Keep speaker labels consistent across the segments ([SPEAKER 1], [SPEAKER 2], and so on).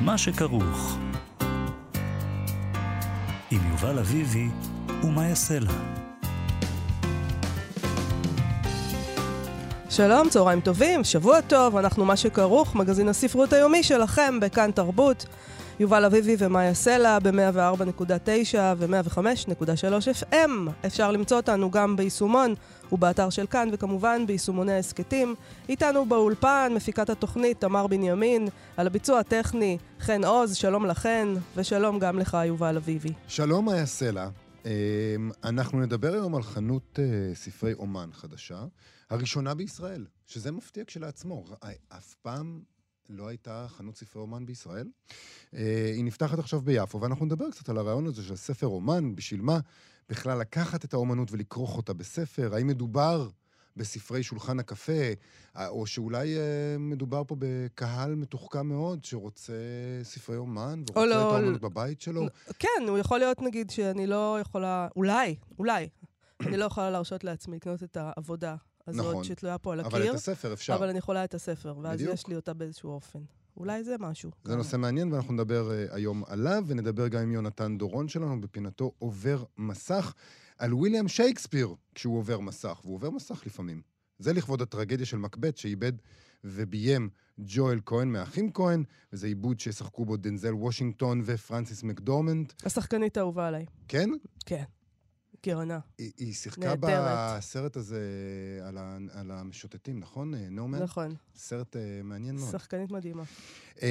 [SPEAKER 1] מה שכרוך. עם יובל אביבי ומה יעשה לה.
[SPEAKER 2] שלום, צהריים טובים, שבוע טוב, אנחנו מה שכרוך, מגזין הספרות היומי שלכם בכאן תרבות. יובל אביבי ומאיה סלע ב-104.9 ו-105.3 FM. אפשר למצוא אותנו גם ביישומון ובאתר של כאן, וכמובן ביישומוני ההסכתים. איתנו באולפן, מפיקת התוכנית תמר בנימין, על הביצוע הטכני חן עוז, שלום לכן, ושלום גם לך, יובל אביבי.
[SPEAKER 3] שלום, מאיה סלע. אמ, אנחנו נדבר היום על חנות אה, ספרי אומן חדשה, הראשונה בישראל, שזה מפתיע כשלעצמו. אף פעם לא הייתה חנות ספרי אומן בישראל. אה, היא נפתחת עכשיו ביפו, ואנחנו נדבר קצת על הרעיון הזה של ספר אומן, בשביל מה בכלל לקחת את האומנות ולכרוך אותה בספר, האם מדובר בספרי שולחן הקפה, אה, או שאולי אה, מדובר פה בקהל מתוחכם מאוד שרוצה ספרי אומן, ורוצה לא, את האומנות בבית שלו.
[SPEAKER 2] כן, הוא יכול להיות, נגיד, שאני לא יכולה, אולי, אולי, אני לא יכולה להרשות לעצמי לקנות את העבודה הזאת נכון, שתלויה פה על הקיר.
[SPEAKER 3] אבל את הספר אפשר.
[SPEAKER 2] אבל אני יכולה את הספר, ואז בדיוק. יש לי אותה באיזשהו אופן. אולי זה משהו.
[SPEAKER 3] זה נושא מעניין, ואנחנו נדבר uh, היום עליו, ונדבר גם עם יונתן דורון שלנו בפינתו עובר מסך, על ויליאם שייקספיר כשהוא עובר מסך, והוא עובר מסך לפעמים. זה לכבוד הטרגדיה של מקבט, שאיבד וביים ג'ואל כהן מהאחים כהן, וזה עיבוד שישחקו בו דנזל וושינגטון ופרנסיס מקדורמנט.
[SPEAKER 2] השחקנית האהובה עליי.
[SPEAKER 3] כן?
[SPEAKER 2] כן. גאונה.
[SPEAKER 3] היא, היא שיחקה נהדרת. בסרט הזה על, ה, על המשוטטים, נכון? נומן?
[SPEAKER 2] אה, נכון.
[SPEAKER 3] סרט uh, מעניין מאוד.
[SPEAKER 2] שחקנית מדהימה.
[SPEAKER 3] Um,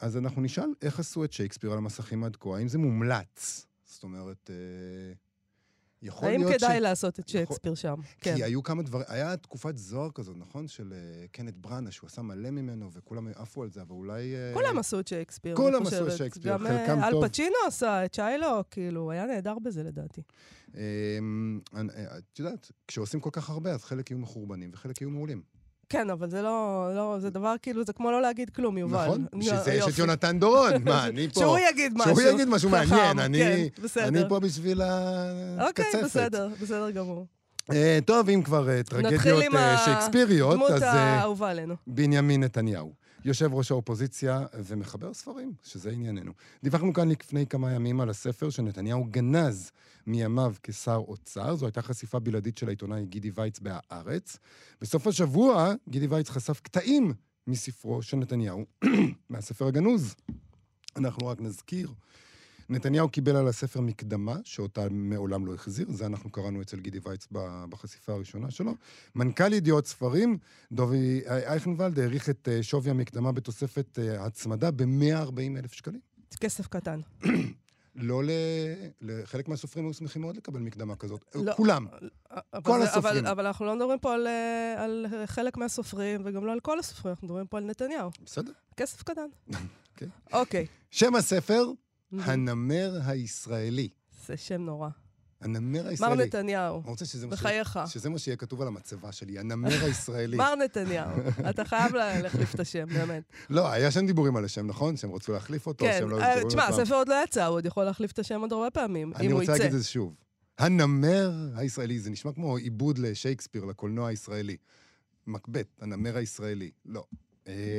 [SPEAKER 3] אז אנחנו נשאל איך עשו את שייקספיר על המסכים עד כה, האם זה מומלץ? זאת אומרת... Uh,
[SPEAKER 2] יכול האם כדאי ש... לעשות את שייקספיר שם?
[SPEAKER 3] כן. כי היו כמה דברים, היה תקופת זוהר כזאת, נכון? של uh, קנט בראנה, שהוא עשה מלא ממנו, וכולם עפו על זה, אבל אולי...
[SPEAKER 2] Uh... כולם עשו את שייקספיר.
[SPEAKER 3] כולם עשו את שייקספיר,
[SPEAKER 2] חלקם טוב. גם אל פצ'ינו עשה את שיילו, כאילו, היה נהדר בזה לדעתי.
[SPEAKER 3] אמ, את יודעת, כשעושים כל כך הרבה, אז חלק יהיו מחורבנים וחלק יהיו מעולים.
[SPEAKER 2] כן, אבל זה לא, לא, זה דבר כאילו, זה כמו לא להגיד כלום, יובל.
[SPEAKER 3] נכון, בשביל זה יש את יונתן דורון. מה, אני פה...
[SPEAKER 2] שהוא יגיד משהו.
[SPEAKER 3] שהוא יגיד משהו מעניין, אני, כן, אני פה בשביל הקצפת.
[SPEAKER 2] אוקיי, בסדר, בסדר גמור.
[SPEAKER 3] Uh, טוב, אם כבר uh, טרגדיות שייקספיריות,
[SPEAKER 2] אז... נתחיל עם הדמות האהובה עלינו.
[SPEAKER 3] בנימין נתניהו. יושב ראש האופוזיציה ומחבר ספרים, שזה ענייננו. דיווחנו כאן לפני כמה ימים על הספר שנתניהו גנז מימיו כשר אוצר. זו הייתה חשיפה בלעדית של העיתונאי גידי וייץ בהארץ. בסוף השבוע גידי וייץ חשף קטעים מספרו של נתניהו, מהספר הגנוז. אנחנו רק נזכיר נתניהו קיבל על הספר מקדמה, שאותה מעולם לא החזיר, זה אנחנו קראנו אצל גידי וייץ בחשיפה הראשונה שלו. מנכ"ל ידיעות ספרים, דובי אייכנוולד, העריך את אה, שווי המקדמה בתוספת אה, הצמדה ב-140 אלף שקלים.
[SPEAKER 2] כסף קטן.
[SPEAKER 3] לא ל... לחלק מהסופרים היו שמחים מאוד לקבל מקדמה כזאת. לא, כולם. כל זה, הסופרים.
[SPEAKER 2] אבל, אבל אנחנו לא מדברים פה על, אה, על חלק מהסופרים, וגם לא על כל הסופרים, אנחנו מדברים פה על נתניהו.
[SPEAKER 3] בסדר.
[SPEAKER 2] כסף קטן.
[SPEAKER 3] כן.
[SPEAKER 2] אוקיי.
[SPEAKER 3] שם הספר, הנמר הישראלי.
[SPEAKER 2] זה שם נורא.
[SPEAKER 3] הנמר הישראלי.
[SPEAKER 2] מר נתניהו, בחייך.
[SPEAKER 3] שזה מה שיהיה כתוב על המצבה שלי, הנמר הישראלי.
[SPEAKER 2] מר נתניהו, אתה חייב להחליף את השם, באמת.
[SPEAKER 3] לא, היה שם דיבורים על השם, נכון? שהם רצו להחליף אותו,
[SPEAKER 2] כן,
[SPEAKER 3] שהם לא
[SPEAKER 2] אה, תשמע, הספר עוד לא יצא, הוא עוד יכול להחליף את השם עוד הרבה פעמים, אם הוא יצא.
[SPEAKER 3] אני רוצה להגיד את זה שוב. הנמר הישראלי, זה נשמע כמו עיבוד לשייקספיר, לקולנוע הישראלי. מקבט, הנמר הישראלי. לא,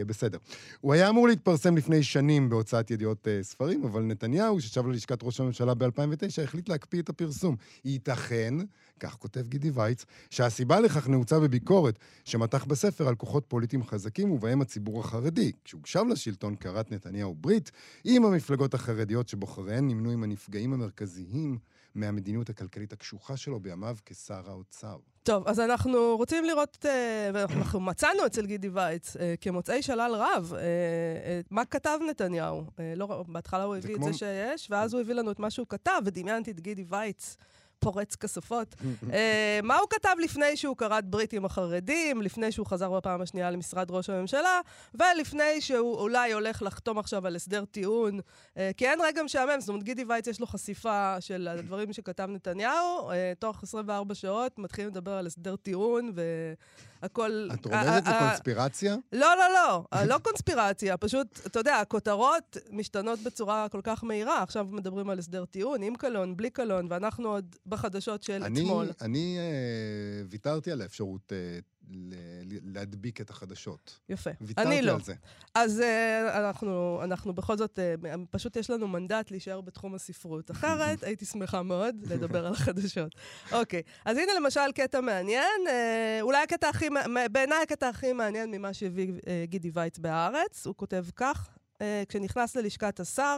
[SPEAKER 3] בסדר. הוא היה אמור להתפרסם לפני שנים בהוצאת ידיעות אה, ספרים, אבל נתניהו, ששב ללשכת ראש הממשלה ב-2009, החליט להקפיא את הפרסום. ייתכן, כך כותב גידי וייץ, שהסיבה לכך נעוצה בביקורת שמתח בספר על כוחות פוליטיים חזקים, ובהם הציבור החרדי. כשהוא שב לשלטון כרת נתניהו ברית עם המפלגות החרדיות שבוחריהן נמנו עם הנפגעים המרכזיים מהמדיניות הכלכלית הקשוחה שלו בימיו כשר האוצר.
[SPEAKER 2] טוב, אז אנחנו רוצים לראות, אה, ואנחנו מצאנו אצל גידי וייץ, אה, כמוצאי שלל רב, אה, מה כתב נתניהו. לא, בהתחלה הוא הביא את זה שיש, ואז הוא הביא לנו את מה שהוא כתב, ודמיינתי את גידי וייץ. פורץ כספות. uh, מה הוא כתב לפני שהוא כרת ברית עם החרדים, לפני שהוא חזר בפעם השנייה למשרד ראש הממשלה, ולפני שהוא אולי הולך לחתום עכשיו על הסדר טיעון, uh, כי אין רגע משעמם, זאת אומרת, גידי וייץ יש לו חשיפה של הדברים שכתב נתניהו, uh, תוך 24 שעות מתחילים לדבר על הסדר טיעון, ו... הכל...
[SPEAKER 3] את רומזת לקונספירציה?
[SPEAKER 2] לא, לא, לא, לא קונספירציה, פשוט, אתה יודע, הכותרות משתנות בצורה כל כך מהירה. עכשיו מדברים על הסדר טיעון, עם קלון, בלי קלון, ואנחנו עוד בחדשות של אתמול.
[SPEAKER 3] אני אה, ויתרתי על האפשרות אה, ל- להדביק את החדשות.
[SPEAKER 2] יפה.
[SPEAKER 3] ויתרתי
[SPEAKER 2] אני לא.
[SPEAKER 3] על זה.
[SPEAKER 2] אז uh, אנחנו, אנחנו בכל זאת, uh, פשוט יש לנו מנדט להישאר בתחום הספרות. אחרת, הייתי שמחה מאוד לדבר על החדשות. אוקיי, אז הנה למשל קטע מעניין, uh, אולי הקטע הכי, בעיניי הקטע הכי מעניין ממה שהביא uh, גידי וייץ בהארץ. הוא כותב כך, uh, כשנכנס ללשכת השר,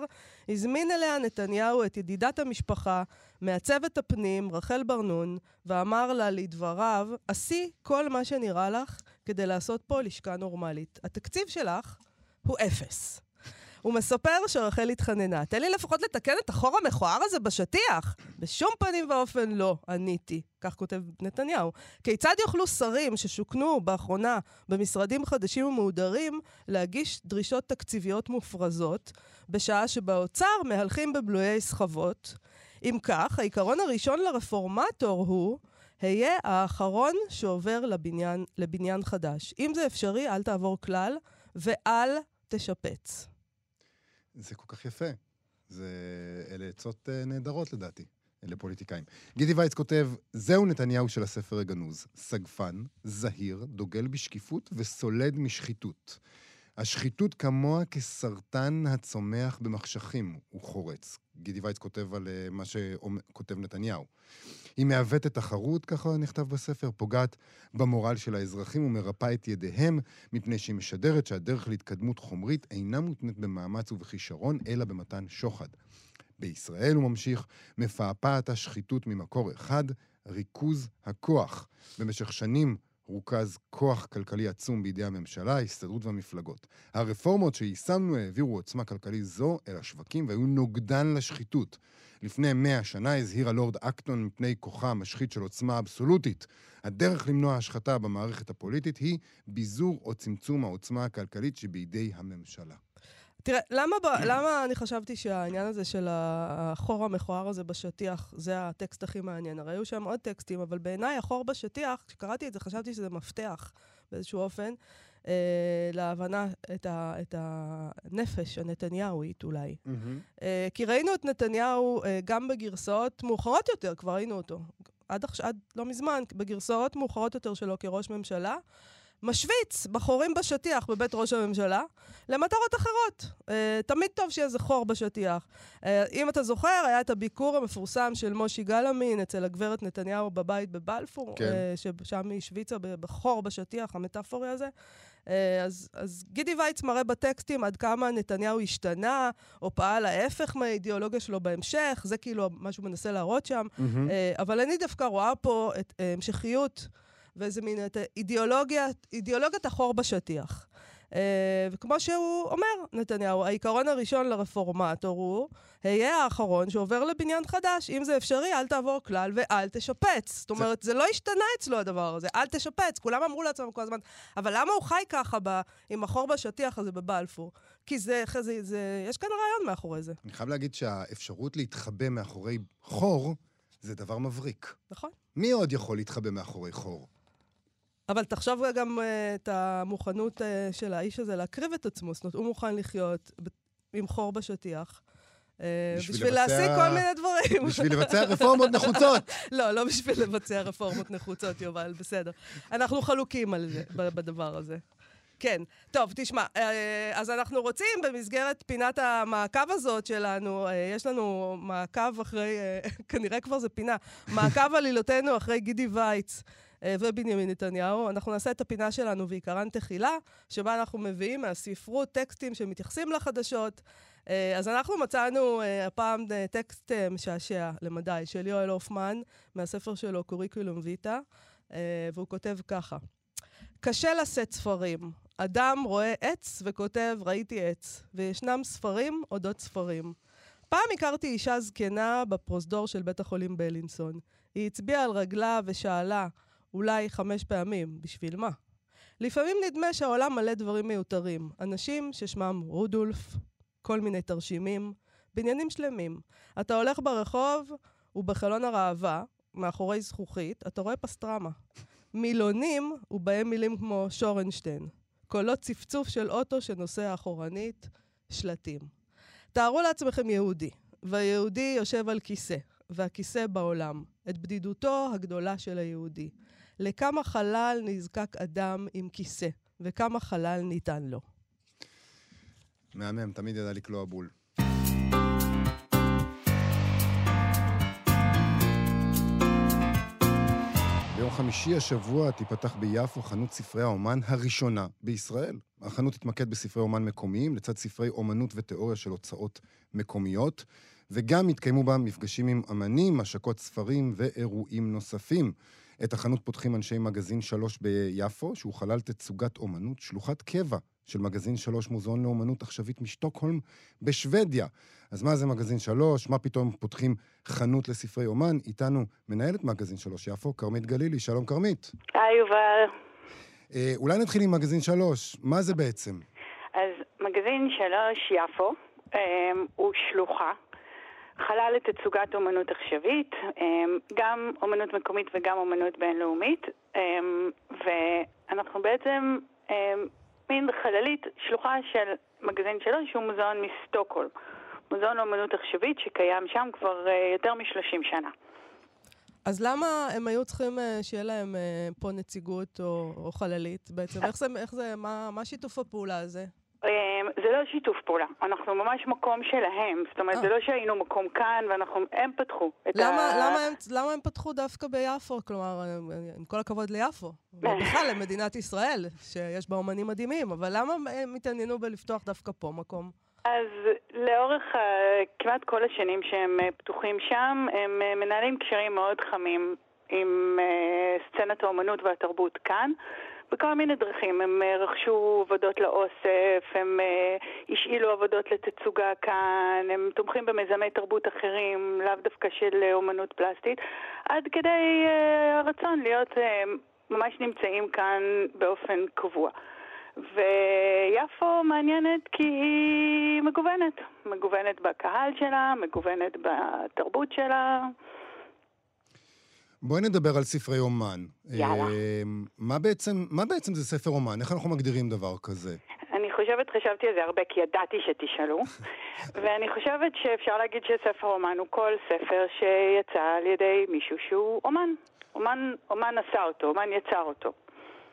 [SPEAKER 2] הזמין אליה נתניהו את ידידת המשפחה, מעצבת הפנים, רחל ברנון, ואמר לה, לדבריו, עשי כל מה שנראה לך כדי לעשות פה לשכה נורמלית. התקציב שלך הוא אפס. הוא מספר שרחל התחננה, תן לי לפחות לתקן את החור המכוער הזה בשטיח. בשום פנים ואופן לא, עניתי. כך כותב נתניהו. כיצד יוכלו שרים ששוכנו באחרונה במשרדים חדשים ומהודרים להגיש דרישות תקציביות מופרזות, בשעה שבאוצר מהלכים בבלויי סחבות? אם כך, העיקרון הראשון לרפורמטור הוא היה האחרון שעובר לבניין, לבניין חדש. אם זה אפשרי, אל תעבור כלל ואל תשפץ.
[SPEAKER 3] זה כל כך יפה. זה... אלה עצות אה, נהדרות לדעתי, לפוליטיקאים. גידי וייץ כותב, זהו נתניהו של הספר הגנוז. סגפן, זהיר, דוגל בשקיפות וסולד משחיתות. השחיתות כמוה כסרטן הצומח במחשכים, הוא חורץ. גידי וייץ כותב על uh, מה שכותב נתניהו. היא מעוותת תחרות, ככה נכתב בספר, פוגעת במורל של האזרחים ומרפאה את ידיהם, מפני שהיא משדרת שהדרך להתקדמות חומרית אינה מותנית במאמץ ובכישרון, אלא במתן שוחד. בישראל, הוא ממשיך, מפעפעת השחיתות ממקור אחד, ריכוז הכוח. במשך שנים רוכז כוח כלכלי עצום בידי הממשלה, ההסתדרות והמפלגות. הרפורמות שיישמנו העבירו עוצמה כלכלית זו אל השווקים והיו נוגדן לשחיתות. לפני מאה שנה הזהיר הלורד אקטון מפני כוחה המשחית של עוצמה אבסולוטית. הדרך למנוע השחתה במערכת הפוליטית היא ביזור או צמצום העוצמה הכלכלית שבידי הממשלה.
[SPEAKER 2] תראה, למה, ב, למה אני חשבתי שהעניין הזה של החור המכוער הזה בשטיח, זה הטקסט הכי מעניין? הרי היו שם עוד טקסטים, אבל בעיניי החור בשטיח, כשקראתי את זה, חשבתי שזה מפתח באיזשהו אופן אה, להבנה את, ה, את הנפש הנתניהואית אולי.
[SPEAKER 3] Mm-hmm.
[SPEAKER 2] אה, כי ראינו את נתניהו אה, גם בגרסאות מאוחרות יותר, כבר ראינו אותו. עד, עד לא מזמן, בגרסאות מאוחרות יותר שלו כראש ממשלה. משוויץ בחורים בשטיח בבית ראש הממשלה למטרות אחרות. Uh, תמיד טוב שיהיה איזה חור בשטיח. Uh, אם אתה זוכר, היה את הביקור המפורסם של מושי גלאמין אצל הגברת נתניהו בבית בבלפור,
[SPEAKER 3] כן.
[SPEAKER 2] uh, ששם היא השוויצה בחור בשטיח, המטאפורי הזה. אז, אז גידי וייץ מראה בטקסטים עד כמה נתניהו השתנה, או פעל ההפך מהאידיאולוגיה שלו בהמשך, זה כאילו מה שהוא מנסה להראות שם.
[SPEAKER 3] Mm-hmm.
[SPEAKER 2] אבל אני דווקא רואה פה את uh, המשכיות. ואיזה מין אידיאולוגיה, אידיאולוגיית החור בשטיח. Uh, וכמו שהוא אומר, נתניהו, העיקרון הראשון לרפורמטור הוא, היה האחרון שעובר לבניין חדש. אם זה אפשרי, אל תעבור כלל ואל תשפץ. זאת אומרת, זה לא השתנה אצלו הדבר הזה, אל תשפץ. כולם אמרו לעצמם כל הזמן, אבל למה הוא חי ככה ב, עם החור בשטיח הזה בבלפור? כי זה, זה, זה, יש כאן רעיון מאחורי זה.
[SPEAKER 3] אני חייב להגיד שהאפשרות להתחבא מאחורי חור זה דבר מבריק.
[SPEAKER 2] נכון.
[SPEAKER 3] מי עוד יכול להתחבא מאחורי חור?
[SPEAKER 2] אבל תחשוב גם uh, את המוכנות uh, של האיש הזה להקריב את עצמו. זאת אומרת, הוא מוכן לחיות עם חור בשטיח. Uh,
[SPEAKER 3] בשביל
[SPEAKER 2] בשביל
[SPEAKER 3] לבצע-
[SPEAKER 2] להשיג כל מיני דברים.
[SPEAKER 3] בשביל לבצע רפורמות נחוצות.
[SPEAKER 2] לא, לא בשביל לבצע רפורמות נחוצות, יובל, בסדר. אנחנו חלוקים על זה, בדבר הזה. כן. טוב, תשמע, אה, אז אנחנו רוצים במסגרת פינת המעקב הזאת שלנו, אה, יש לנו מעקב אחרי, אה, כנראה כבר זה פינה, מעקב עלילותינו אחרי גידי וייץ. אה, ובנימין נתניהו. אנחנו נעשה את הפינה שלנו ועיקרן תחילה, שבה אנחנו מביאים מהספרות טקסטים שמתייחסים לחדשות. אה, אז אנחנו מצאנו אה, הפעם טקסט משעשע למדי של יואל הופמן, מהספר שלו קוריקולום ויטה, והוא כותב ככה: קשה לשאת ספרים. אדם רואה עץ וכותב ראיתי עץ, וישנם ספרים אודות ספרים. פעם הכרתי אישה זקנה בפרוזדור של בית החולים בלינסון. היא הצביעה על רגלה ושאלה, אולי חמש פעמים, בשביל מה? לפעמים נדמה שהעולם מלא דברים מיותרים. אנשים ששמם רודולף, כל מיני תרשימים, בניינים שלמים. אתה הולך ברחוב, ובחלון הראווה, מאחורי זכוכית, אתה רואה פסטרמה. מילונים, ובהם מילים כמו שורנשטיין. קולות צפצוף של אוטו שנוסע אחורנית, שלטים. תארו לעצמכם יהודי, והיהודי יושב על כיסא, והכיסא בעולם. את בדידותו הגדולה של היהודי. לכמה חלל נזקק אדם עם כיסא, וכמה חלל ניתן לו.
[SPEAKER 3] מהמם, תמיד ידע לקלוע בול. ביום חמישי השבוע תיפתח ביפו חנות ספרי האומן הראשונה בישראל. החנות תתמקד בספרי אומן מקומיים, לצד ספרי אומנות ותיאוריה של הוצאות מקומיות, וגם יתקיימו בה מפגשים עם אמנים, השקות ספרים ואירועים נוספים. את החנות פותחים אנשי מגזין 3 ביפו, שהוא חלל תצוגת אומנות, שלוחת קבע של מגזין 3 מוזיאון לאומנות עכשווית משטוקהולם בשוודיה. אז מה זה מגזין 3? מה פתאום פותחים חנות לספרי אומן? איתנו מנהלת מגזין 3 יפו, כרמית גלילי. שלום כרמית.
[SPEAKER 4] היי יובל.
[SPEAKER 3] אה, אולי נתחיל עם מגזין 3. מה זה בעצם?
[SPEAKER 4] אז מגזין 3 יפו אה, הוא שלוחה חלל לתצוגת אומנות עכשווית, אמ, גם אומנות מקומית וגם אומנות בינלאומית, אמ, ואנחנו בעצם אמ, מין חללית, שלוחה של מגזין שלו, שהוא מוזיאון מסטוקהולם. מוזיאון לאומנות עכשווית שקיים שם כבר אה, יותר מ-30 שנה.
[SPEAKER 2] אז למה הם היו צריכים אה, שיהיה להם אה, פה נציגות או, או חללית בעצם? איך זה, איך זה, מה, מה שיתוף הפעולה הזה?
[SPEAKER 4] זה לא שיתוף פעולה, אנחנו ממש מקום שלהם. זאת אומרת, זה אה. לא שהיינו מקום כאן ואנחנו... הם פתחו את
[SPEAKER 2] למה, ה... למה, הם, למה הם פתחו דווקא ביפו? כלומר, עם כל הכבוד ליפו. ובכלל למדינת ישראל, שיש בה אומנים מדהימים, אבל למה הם התעניינו בלפתוח דווקא פה מקום?
[SPEAKER 4] אז לאורך uh, כמעט כל השנים שהם uh, פתוחים שם, הם uh, מנהלים קשרים מאוד חמים עם uh, סצנת האומנות והתרבות כאן. בכל מיני דרכים. הם אה, רכשו עבודות לאוסף, הם אה, השאילו עבודות לתצוגה כאן, הם תומכים במיזמי תרבות אחרים, לאו דווקא של אה, אומנות פלסטית, עד כדי הרצון להיות ממש נמצאים כאן באופן קבוע. ויפו מעניינת כי היא מגוונת. מגוונת בקהל שלה, מגוונת בתרבות שלה.
[SPEAKER 3] בואי נדבר על ספרי אומן.
[SPEAKER 4] יאללה.
[SPEAKER 3] אה, מה בעצם, מה בעצם זה ספר אומן? איך אנחנו מגדירים דבר כזה?
[SPEAKER 4] אני חושבת, חשבתי על זה הרבה כי ידעתי שתשאלו, ואני חושבת שאפשר להגיד שספר אומן הוא כל ספר שיצא על ידי מישהו שהוא אומן. אומן, אומן עשה אותו, אומן יצר אותו.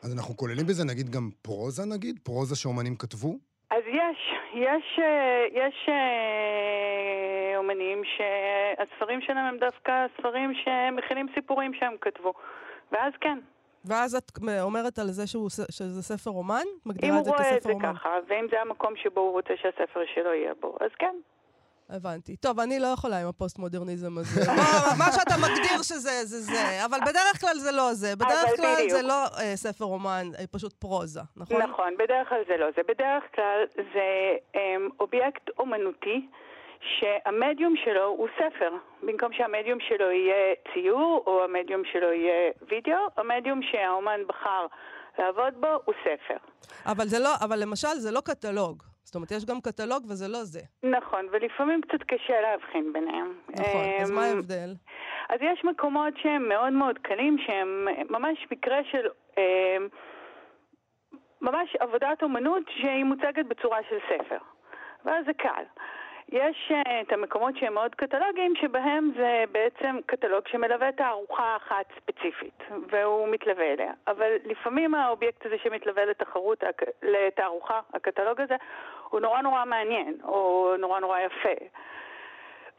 [SPEAKER 3] אז אנחנו כוללים בזה נגיד גם פרוזה נגיד? פרוזה שאומנים כתבו?
[SPEAKER 4] אז יש, יש, אה, יש אה, אומנים שהספרים שלהם הם דווקא ספרים שמכילים סיפורים שהם כתבו, ואז כן.
[SPEAKER 2] ואז את אומרת על זה שהוא, שזה ספר אומן? מגדירה את זה כספר אומן? אם הוא רואה
[SPEAKER 4] את זה ככה, ואם זה המקום שבו הוא רוצה שהספר שלו יהיה בו, אז כן.
[SPEAKER 2] הבנתי. טוב, אני לא יכולה עם הפוסט-מודרניזם הזה. מה שאתה מגדיר שזה, זה זה, אבל בדרך כלל זה לא זה. בדרך כלל בדיוק. זה לא אה, ספר אומן, אה, פשוט פרוזה, נכון?
[SPEAKER 4] נכון, בדרך כלל זה לא זה. בדרך כלל זה אה, אובייקט אומנותי. שהמדיום שלו הוא ספר. במקום שהמדיום שלו יהיה ציור או המדיום שלו יהיה וידאו, המדיום שהאומן בחר לעבוד בו הוא ספר.
[SPEAKER 2] אבל זה לא, אבל למשל זה לא קטלוג. זאת אומרת, יש גם קטלוג וזה לא זה.
[SPEAKER 4] נכון, ולפעמים קצת קשה להבחין ביניהם.
[SPEAKER 2] נכון, אז מה אמ, ההבדל?
[SPEAKER 4] אז יש מקומות שהם מאוד מאוד קלים, שהם ממש מקרה של... אמ, ממש עבודת אומנות שהיא מוצגת בצורה של ספר. ואז זה קל. יש uh, את המקומות שהם מאוד קטלוגיים, שבהם זה בעצם קטלוג שמלווה תערוכה אחת ספציפית, והוא מתלווה אליה. אבל לפעמים האובייקט הזה שמתלווה לתחרות, לתערוכה, הקטלוג הזה, הוא נורא נורא מעניין, או נורא נורא יפה.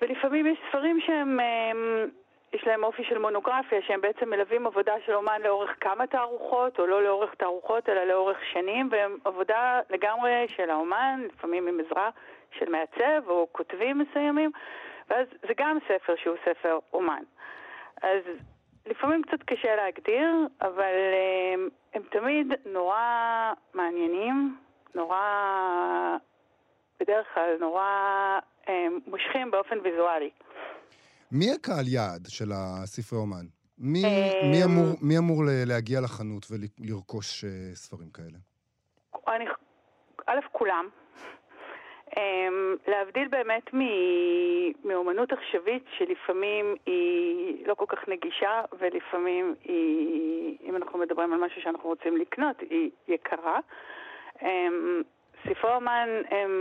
[SPEAKER 4] ולפעמים יש ספרים שהם... הם, יש להם אופי של מונוגרפיה, שהם בעצם מלווים עבודה של אומן לאורך כמה תערוכות, או לא לאורך תערוכות, אלא לאורך שנים, והם עבודה לגמרי של האומן, לפעמים עם עזרה של מעצב או כותבים מסוימים, ואז זה גם ספר שהוא ספר אומן. אז לפעמים קצת קשה להגדיר, אבל הם, הם תמיד נורא מעניינים, נורא, בדרך כלל נורא הם, מושכים באופן ויזואלי.
[SPEAKER 3] מי הקהל יעד של הספרי אומן? מי, מי, אמור, מי אמור להגיע לחנות ולרכוש אה, ספרים כאלה?
[SPEAKER 4] אני, א', כולם. Um, להבדיל באמת מאומנות עכשווית שלפעמים היא לא כל כך נגישה ולפעמים היא, אם אנחנו מדברים על משהו שאנחנו רוצים לקנות, היא יקרה. Um, ספרי אומן הם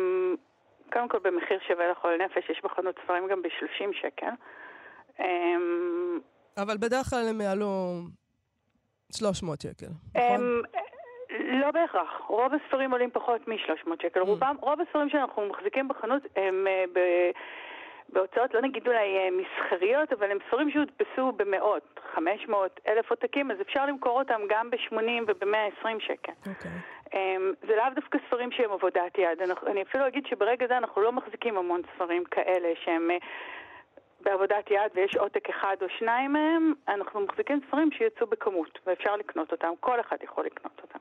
[SPEAKER 4] קודם כל במחיר שווה לכל נפש, יש בחנות ספרים גם ב-30 שקל. Um,
[SPEAKER 2] אבל בדרך כלל הם יעלו 300 שקל, נכון?
[SPEAKER 4] לא בהכרח. רוב הספרים עולים פחות מ-300 שקל.
[SPEAKER 2] Mm.
[SPEAKER 4] רובם, רוב הספרים שאנחנו מחזיקים בחנות הם אה, ב... בהוצאות, לא נגיד אולי אה, מסחריות, אבל הם ספרים שהודפסו במאות, 500, אלף עותקים, אז אפשר למכור אותם גם ב-80 וב-120 שקל.
[SPEAKER 2] אוקיי.
[SPEAKER 4] אמ, זה לאו דווקא ספרים שהם עבודת יד. אנחנו- אני אפילו אגיד שברגע זה אנחנו לא מחזיקים המון ספרים כאלה שהם אה, בעבודת יד ויש עותק אחד או שניים מהם, אנחנו מחזיקים ספרים שיצאו בכמות ואפשר לקנות אותם, כל אחד יכול לקנות אותם.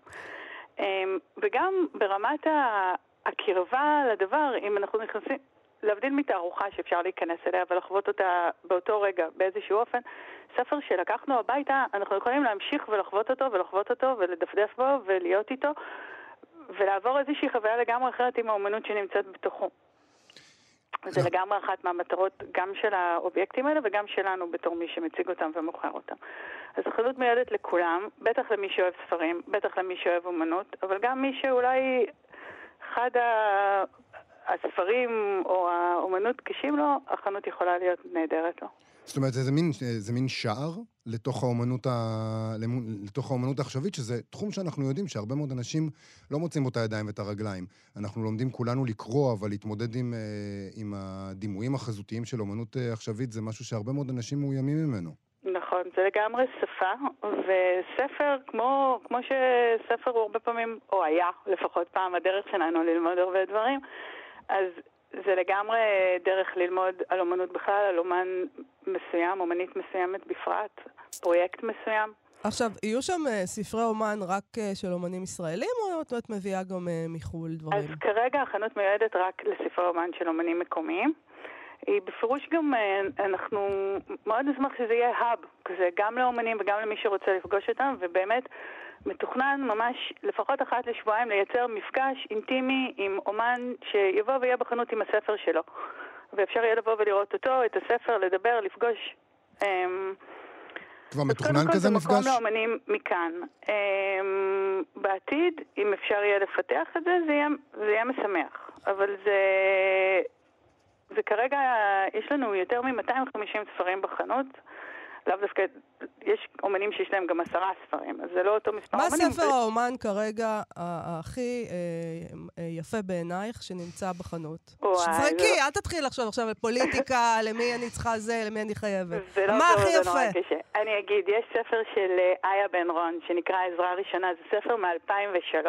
[SPEAKER 4] אמ, וגם ברמת הקרבה לדבר, אם אנחנו נכנסים, להבדיל מתערוכה שאפשר להיכנס אליה ולחוות אותה באותו רגע באיזשהו אופן, ספר שלקחנו הביתה, אנחנו יכולים להמשיך ולחוות אותו ולחוות אותו ולדפדף בו ולהיות איתו ולעבור איזושהי חוויה לגמרי אחרת עם האומנות שנמצאת בתוכו. זה לגמרי אחת מהמטרות גם של האובייקטים האלה וגם שלנו בתור מי שמציג אותם ומוכר אותם. אז החנות מיועדת לכולם, בטח למי שאוהב ספרים, בטח למי שאוהב אומנות, אבל גם מי שאולי אחד. הספרים או האומנות קשים לו, החנות יכולה להיות נהדרת לו.
[SPEAKER 3] זאת אומרת, זה מין, זה מין שער לתוך האומנות, ה... לתוך האומנות העכשווית, שזה תחום שאנחנו יודעים שהרבה מאוד אנשים לא מוצאים בו את הידיים ואת הרגליים. אנחנו לומדים כולנו לקרוא, אבל להתמודד עם, אה, עם הדימויים החזותיים של אומנות אה, עכשווית זה משהו שהרבה מאוד אנשים מאוימים ממנו.
[SPEAKER 4] נכון, זה לגמרי שפה, וספר, כמו, כמו שספר הוא הרבה פעמים, או היה לפחות פעם, הדרך שלנו ללמוד הרבה דברים, אז זה לגמרי דרך ללמוד על אומנות בכלל, על אומן מסוים, אומנית מסוימת בפרט, פרויקט מסוים.
[SPEAKER 2] עכשיו, יהיו שם אה, ספרי אומן רק אה, של אומנים ישראלים, או את מביאה גם אה, מחו"ל
[SPEAKER 4] אז
[SPEAKER 2] דברים?
[SPEAKER 4] כרגע החנות מיועדת רק לספרי אומן של אומנים מקומיים. היא בפירוש גם, אה, אנחנו מאוד נשמח שזה יהיה האב, כזה גם לאומנים וגם למי שרוצה לפגוש אותם, ובאמת מתוכנן ממש לפחות אחת לשבועיים לייצר מפגש אינטימי עם אומן שיבוא ויהיה בחנות עם הספר שלו. ואפשר יהיה לבוא ולראות אותו, את הספר, לדבר, לפגוש. אמ,
[SPEAKER 3] כבר מתוכנן
[SPEAKER 4] קודם כל
[SPEAKER 3] כזה
[SPEAKER 4] זה
[SPEAKER 3] מפגש?
[SPEAKER 4] מקום לאומנים מכאן. אמ, בעתיד, אם אפשר יהיה לפתח את זה, זה יהיה, זה יהיה משמח. אבל זה, זה כרגע, יש לנו יותר מ-250 ספרים בחנות. לאו דווקא, יש אומנים שיש להם גם עשרה ספרים, אז זה לא אותו מספר
[SPEAKER 2] מה
[SPEAKER 4] אומנים.
[SPEAKER 2] ספר האומן כרגע הכי אה, אה, יפה בעינייך שנמצא בחנות? זרקי,
[SPEAKER 4] זה-
[SPEAKER 2] אל תתחיל לחשוב עכשיו על פוליטיקה, למי אני צריכה זה, למי אני חייבת.
[SPEAKER 4] זה לא
[SPEAKER 2] מה הכי יפה?
[SPEAKER 4] קשה. אני אגיד, יש ספר של אה, איה בן רון, שנקרא עזרה ראשונה, זה ספר מ-2003.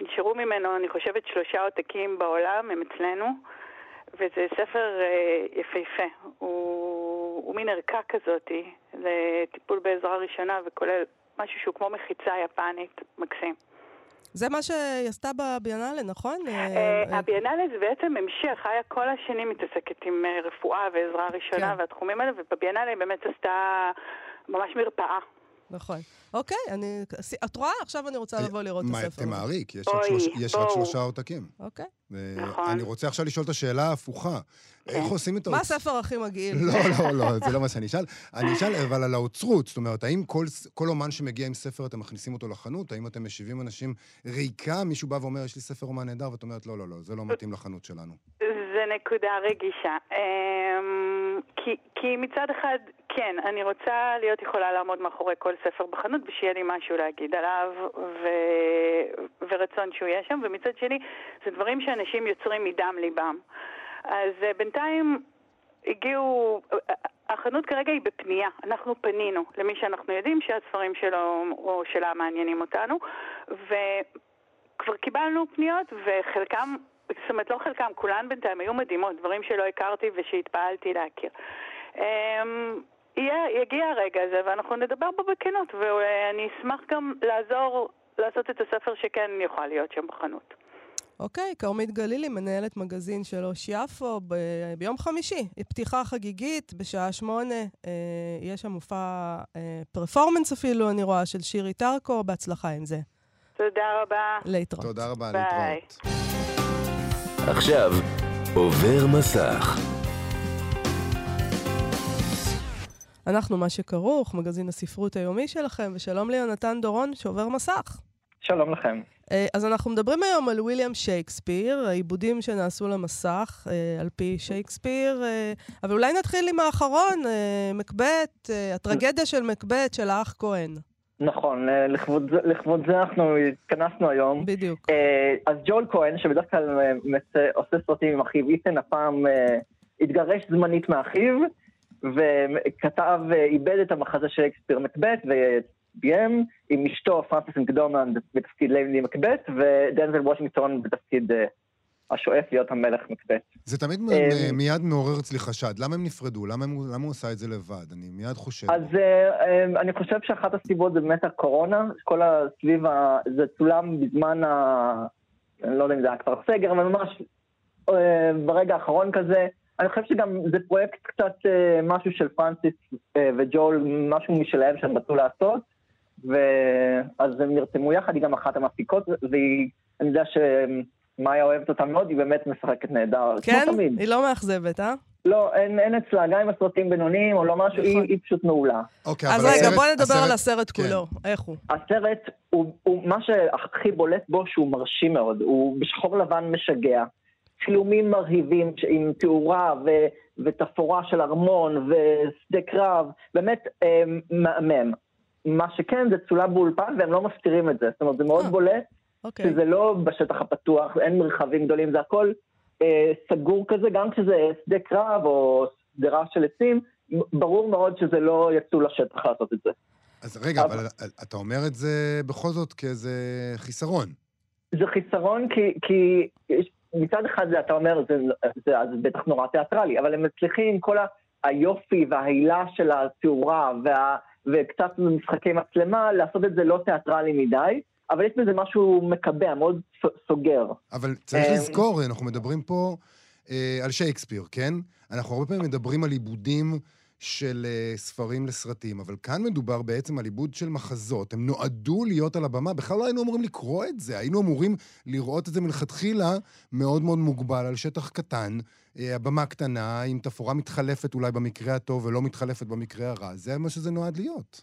[SPEAKER 4] נשארו ממנו, אני חושבת, שלושה עותקים בעולם, הם אצלנו, וזה ספר אה, יפהפה. הוא, הוא מין ערכה כזאת לטיפול בעזרה ראשונה, וכולל משהו שהוא כמו מחיצה יפנית, מקסים.
[SPEAKER 2] זה מה שהיא עשתה בביאנלה, נכון? אה,
[SPEAKER 4] אה,
[SPEAKER 2] אה,
[SPEAKER 4] הביאנלה זה בעצם המשך, איה כל השנים מתעסקת עם אה, רפואה ועזרה ראשונה
[SPEAKER 2] כן.
[SPEAKER 4] והתחומים האלה, ובביאנלה היא באמת עשתה ממש מרפאה.
[SPEAKER 2] נכון. אוקיי, אני... את רואה? עכשיו אני רוצה לבוא לראות את
[SPEAKER 3] מה,
[SPEAKER 2] הספר.
[SPEAKER 3] תמהרי, כי יש רק
[SPEAKER 4] אוי,
[SPEAKER 3] שלוש- יש רק. שלושה עותקים.
[SPEAKER 2] אוקיי.
[SPEAKER 3] אה,
[SPEAKER 4] נכון.
[SPEAKER 3] אני רוצה עכשיו לשאול את השאלה ההפוכה. איך עושים את
[SPEAKER 2] מה
[SPEAKER 3] האוצרות?
[SPEAKER 2] הספר הכי מגעיל?
[SPEAKER 3] לא, לא, לא, זה לא מה שאני אשאל. אני אשאל, אבל על האוצרות, זאת אומרת, האם כל, כל אומן שמגיע עם ספר, אתם מכניסים אותו לחנות? האם אתם משיבים אנשים ריקה? מישהו בא ואומר, יש לי ספר אומן נהדר, ואת אומרת, לא, לא, לא, זה לא מתאים לחנות שלנו.
[SPEAKER 4] זה נקודה רגישה. אמ, כי, כי מצד אחד, כן, אני רוצה להיות יכולה לעמוד מאחורי כל ספר בחנות ושיהיה לי משהו להגיד עליו ו, ורצון שהוא יהיה שם, ומצד שני, זה דברים שאנשים יוצרים מדם ליבם. אז אה, בינתיים הגיעו, החנות כרגע היא בפנייה, אנחנו פנינו למי שאנחנו יודעים שהספרים שלו או שלה מעניינים אותנו, וכבר קיבלנו פניות וחלקם זאת אומרת, לא חלקם, כולן בינתיים היו מדהימות, דברים שלא הכרתי ושהתפעלתי להכיר. אמ, יהיה, יגיע הרגע הזה ואנחנו נדבר בו בכנות, ואני אשמח גם לעזור לעשות את הספר שכן יוכל להיות שם בחנות.
[SPEAKER 2] אוקיי, כרמית גלילי, מנהלת מגזין של אוש יפו, ב- ביום חמישי. פתיחה חגיגית בשעה שמונה. אה, יש שם מופע אה, פרפורמנס אפילו, אני רואה, של שירי טרקו. בהצלחה עם זה.
[SPEAKER 4] תודה רבה.
[SPEAKER 2] להתראות.
[SPEAKER 3] תודה רבה,
[SPEAKER 4] ביי.
[SPEAKER 3] להתראות.
[SPEAKER 5] עכשיו עובר מסך.
[SPEAKER 2] אנחנו מה שכרוך, מגזין הספרות היומי שלכם, ושלום ליונתן דורון, שעובר מסך.
[SPEAKER 6] שלום לכם.
[SPEAKER 2] אה, אז אנחנו מדברים היום על ויליאם שייקספיר, העיבודים שנעשו למסך אה, על פי שייקספיר, אה, אבל אולי נתחיל עם האחרון, מקבט, הטרגדיה של מקבט של האח כהן.
[SPEAKER 6] נכון, לכבוד, לכבוד זה אנחנו התכנסנו היום.
[SPEAKER 2] בדיוק.
[SPEAKER 6] אז ג'ול כהן, שבדרך כלל עושה סרטים עם אחיו איתן, הפעם התגרש זמנית מאחיו, וכתב, איבד את המחזה של שייקספיר מקבט, ביים עם אשתו פרנסס מקדורמנד בתפקיד ליידי מקבת, ודנזל וושינגטון בתפקיד אה, השואף להיות המלך מקבת.
[SPEAKER 3] זה תמיד אה, מיד מעורר אצלי חשד. למה הם נפרדו? למה, הוא עשה את זה לבד? אני מיד חושב.
[SPEAKER 6] אז אה, אני חושב שאחת הסיבות זה באמת הקורונה, כל הסביב, זה צולם בזמן ה... אני לא יודע אם זה היה כבר סגר, אבל ממש ברגע האחרון כזה. אני חושב שגם זה פרויקט קצת משהו של פרנסיס וג'ול, משהו משלהם שהם רצו לעשות. ואז הם נרתמו יחד, היא גם אחת המפיקות, והיא, אני יודע שמאיה אוהבת אותה מאוד, היא באמת משחקת נהדר.
[SPEAKER 2] כן? היא לא מאכזבת, אה?
[SPEAKER 6] לא, אין, אין אצלה, גם עם הסרטים בינוניים או לא משהו, היא, נכון. היא פשוט מעולה.
[SPEAKER 2] אוקיי, אז רגע, הסרט, בוא נדבר הסרט, על הסרט כן. כולו, איך הוא?
[SPEAKER 6] הסרט, הוא, הוא, מה שהכי בולט בו שהוא מרשים מאוד, הוא בשחור לבן משגע, צילומים מרהיבים עם תאורה ו, ותפאורה של ארמון ושדה קרב, באמת אה, מהמם. מה שכן, זה צולם באולפן והם לא מסתירים את זה. זאת אומרת, זה מאוד אה, בולט, אוקיי. שזה לא בשטח הפתוח, אין מרחבים גדולים, זה הכל אה, סגור כזה, גם כשזה שדה קרב או שדרה של עצים, ברור מאוד שזה לא יצאו לשטח לעשות את זה.
[SPEAKER 3] אז רגע, אבל, אבל אתה אומר את זה בכל זאת כאיזה חיסרון.
[SPEAKER 6] זה חיסרון כי, כי מצד אחד זה, אתה אומר, זה, זה, זה בטח נורא תיאטרלי, אבל הם מצליחים עם כל היופי וההילה של התאורה וה... וקצת במשחקי מצלמה, לעשות את זה לא תיאטרלי מדי, אבל יש בזה משהו מקבע, מאוד סוגר.
[SPEAKER 3] אבל צריך אמ, לזכור, אנחנו מדברים פה אה, על שייקספיר, כן? אנחנו הרבה פעמים מדברים על עיבודים של uh, ספרים לסרטים, אבל כאן מדובר בעצם על עיבוד של מחזות. הם נועדו להיות על הבמה, בכלל לא היינו אמורים לקרוא את זה, היינו אמורים לראות את זה מלכתחילה מאוד מאוד מוגבל על שטח קטן, uh, הבמה קטנה, עם תפאורה מתחלפת אולי במקרה הטוב ולא מתחלפת במקרה הרע. זה מה שזה נועד להיות.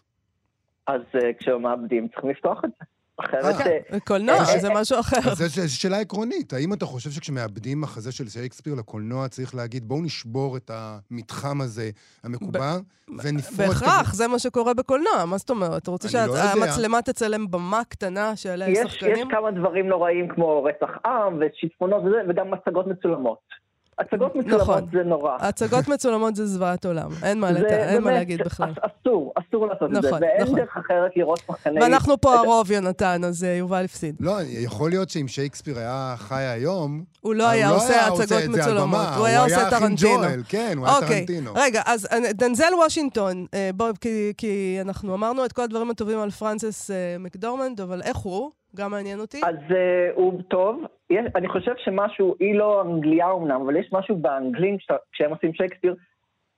[SPEAKER 6] אז uh, כשמאבדים צריכים לפתוח את זה. אחרת...
[SPEAKER 2] אה, קולנוע, זה משהו אחר.
[SPEAKER 3] זו שאלה עקרונית. האם אתה חושב שכשמאבדים מחזה של שייקספיר לקולנוע, צריך להגיד, בואו נשבור את המתחם הזה המקובע, ונפרוט...
[SPEAKER 2] בהכרח, זה מה שקורה בקולנוע. מה זאת אומרת? אתה רוצה לא שהמצלמה תצלם במה קטנה שעליה שחקנים?
[SPEAKER 6] יש כמה דברים נוראים כמו רצח עם ושיטפונות וגם מצגות מצולמות. הצגות מצולמות נכון. זה נורא.
[SPEAKER 2] הצגות מצולמות זה זוועת עולם, אין מה, לת... אין מה להגיד בכלל.
[SPEAKER 6] אסור, אסור לעשות נכון, את זה, נכון, ואין נכון. דרך אחרת לראות שחקני...
[SPEAKER 2] ואנחנו פה הרוב, יונתן, אז אה, יובל הפסיד.
[SPEAKER 3] לא, יכול להיות שאם שייקספיר היה חי היום...
[SPEAKER 2] הוא לא היה לא עושה הצגות מצולמות, הוא היה עושה טרנטינו. הוא היה
[SPEAKER 3] אחים ג'ואל, כן, הוא היה אוקיי, טרנטינו.
[SPEAKER 2] רגע, אז אה, דנזל וושינגטון, אה, בואו, כי אנחנו אמרנו את כל הדברים הטובים על פרנסס מקדורמנד, אבל איך הוא? גם מעניין אותי.
[SPEAKER 6] אז uh, הוא טוב. יש, אני חושב שמשהו, היא לא אנגליה אמנם, אבל יש משהו באנגלים, כשהם עושים שייקספיר,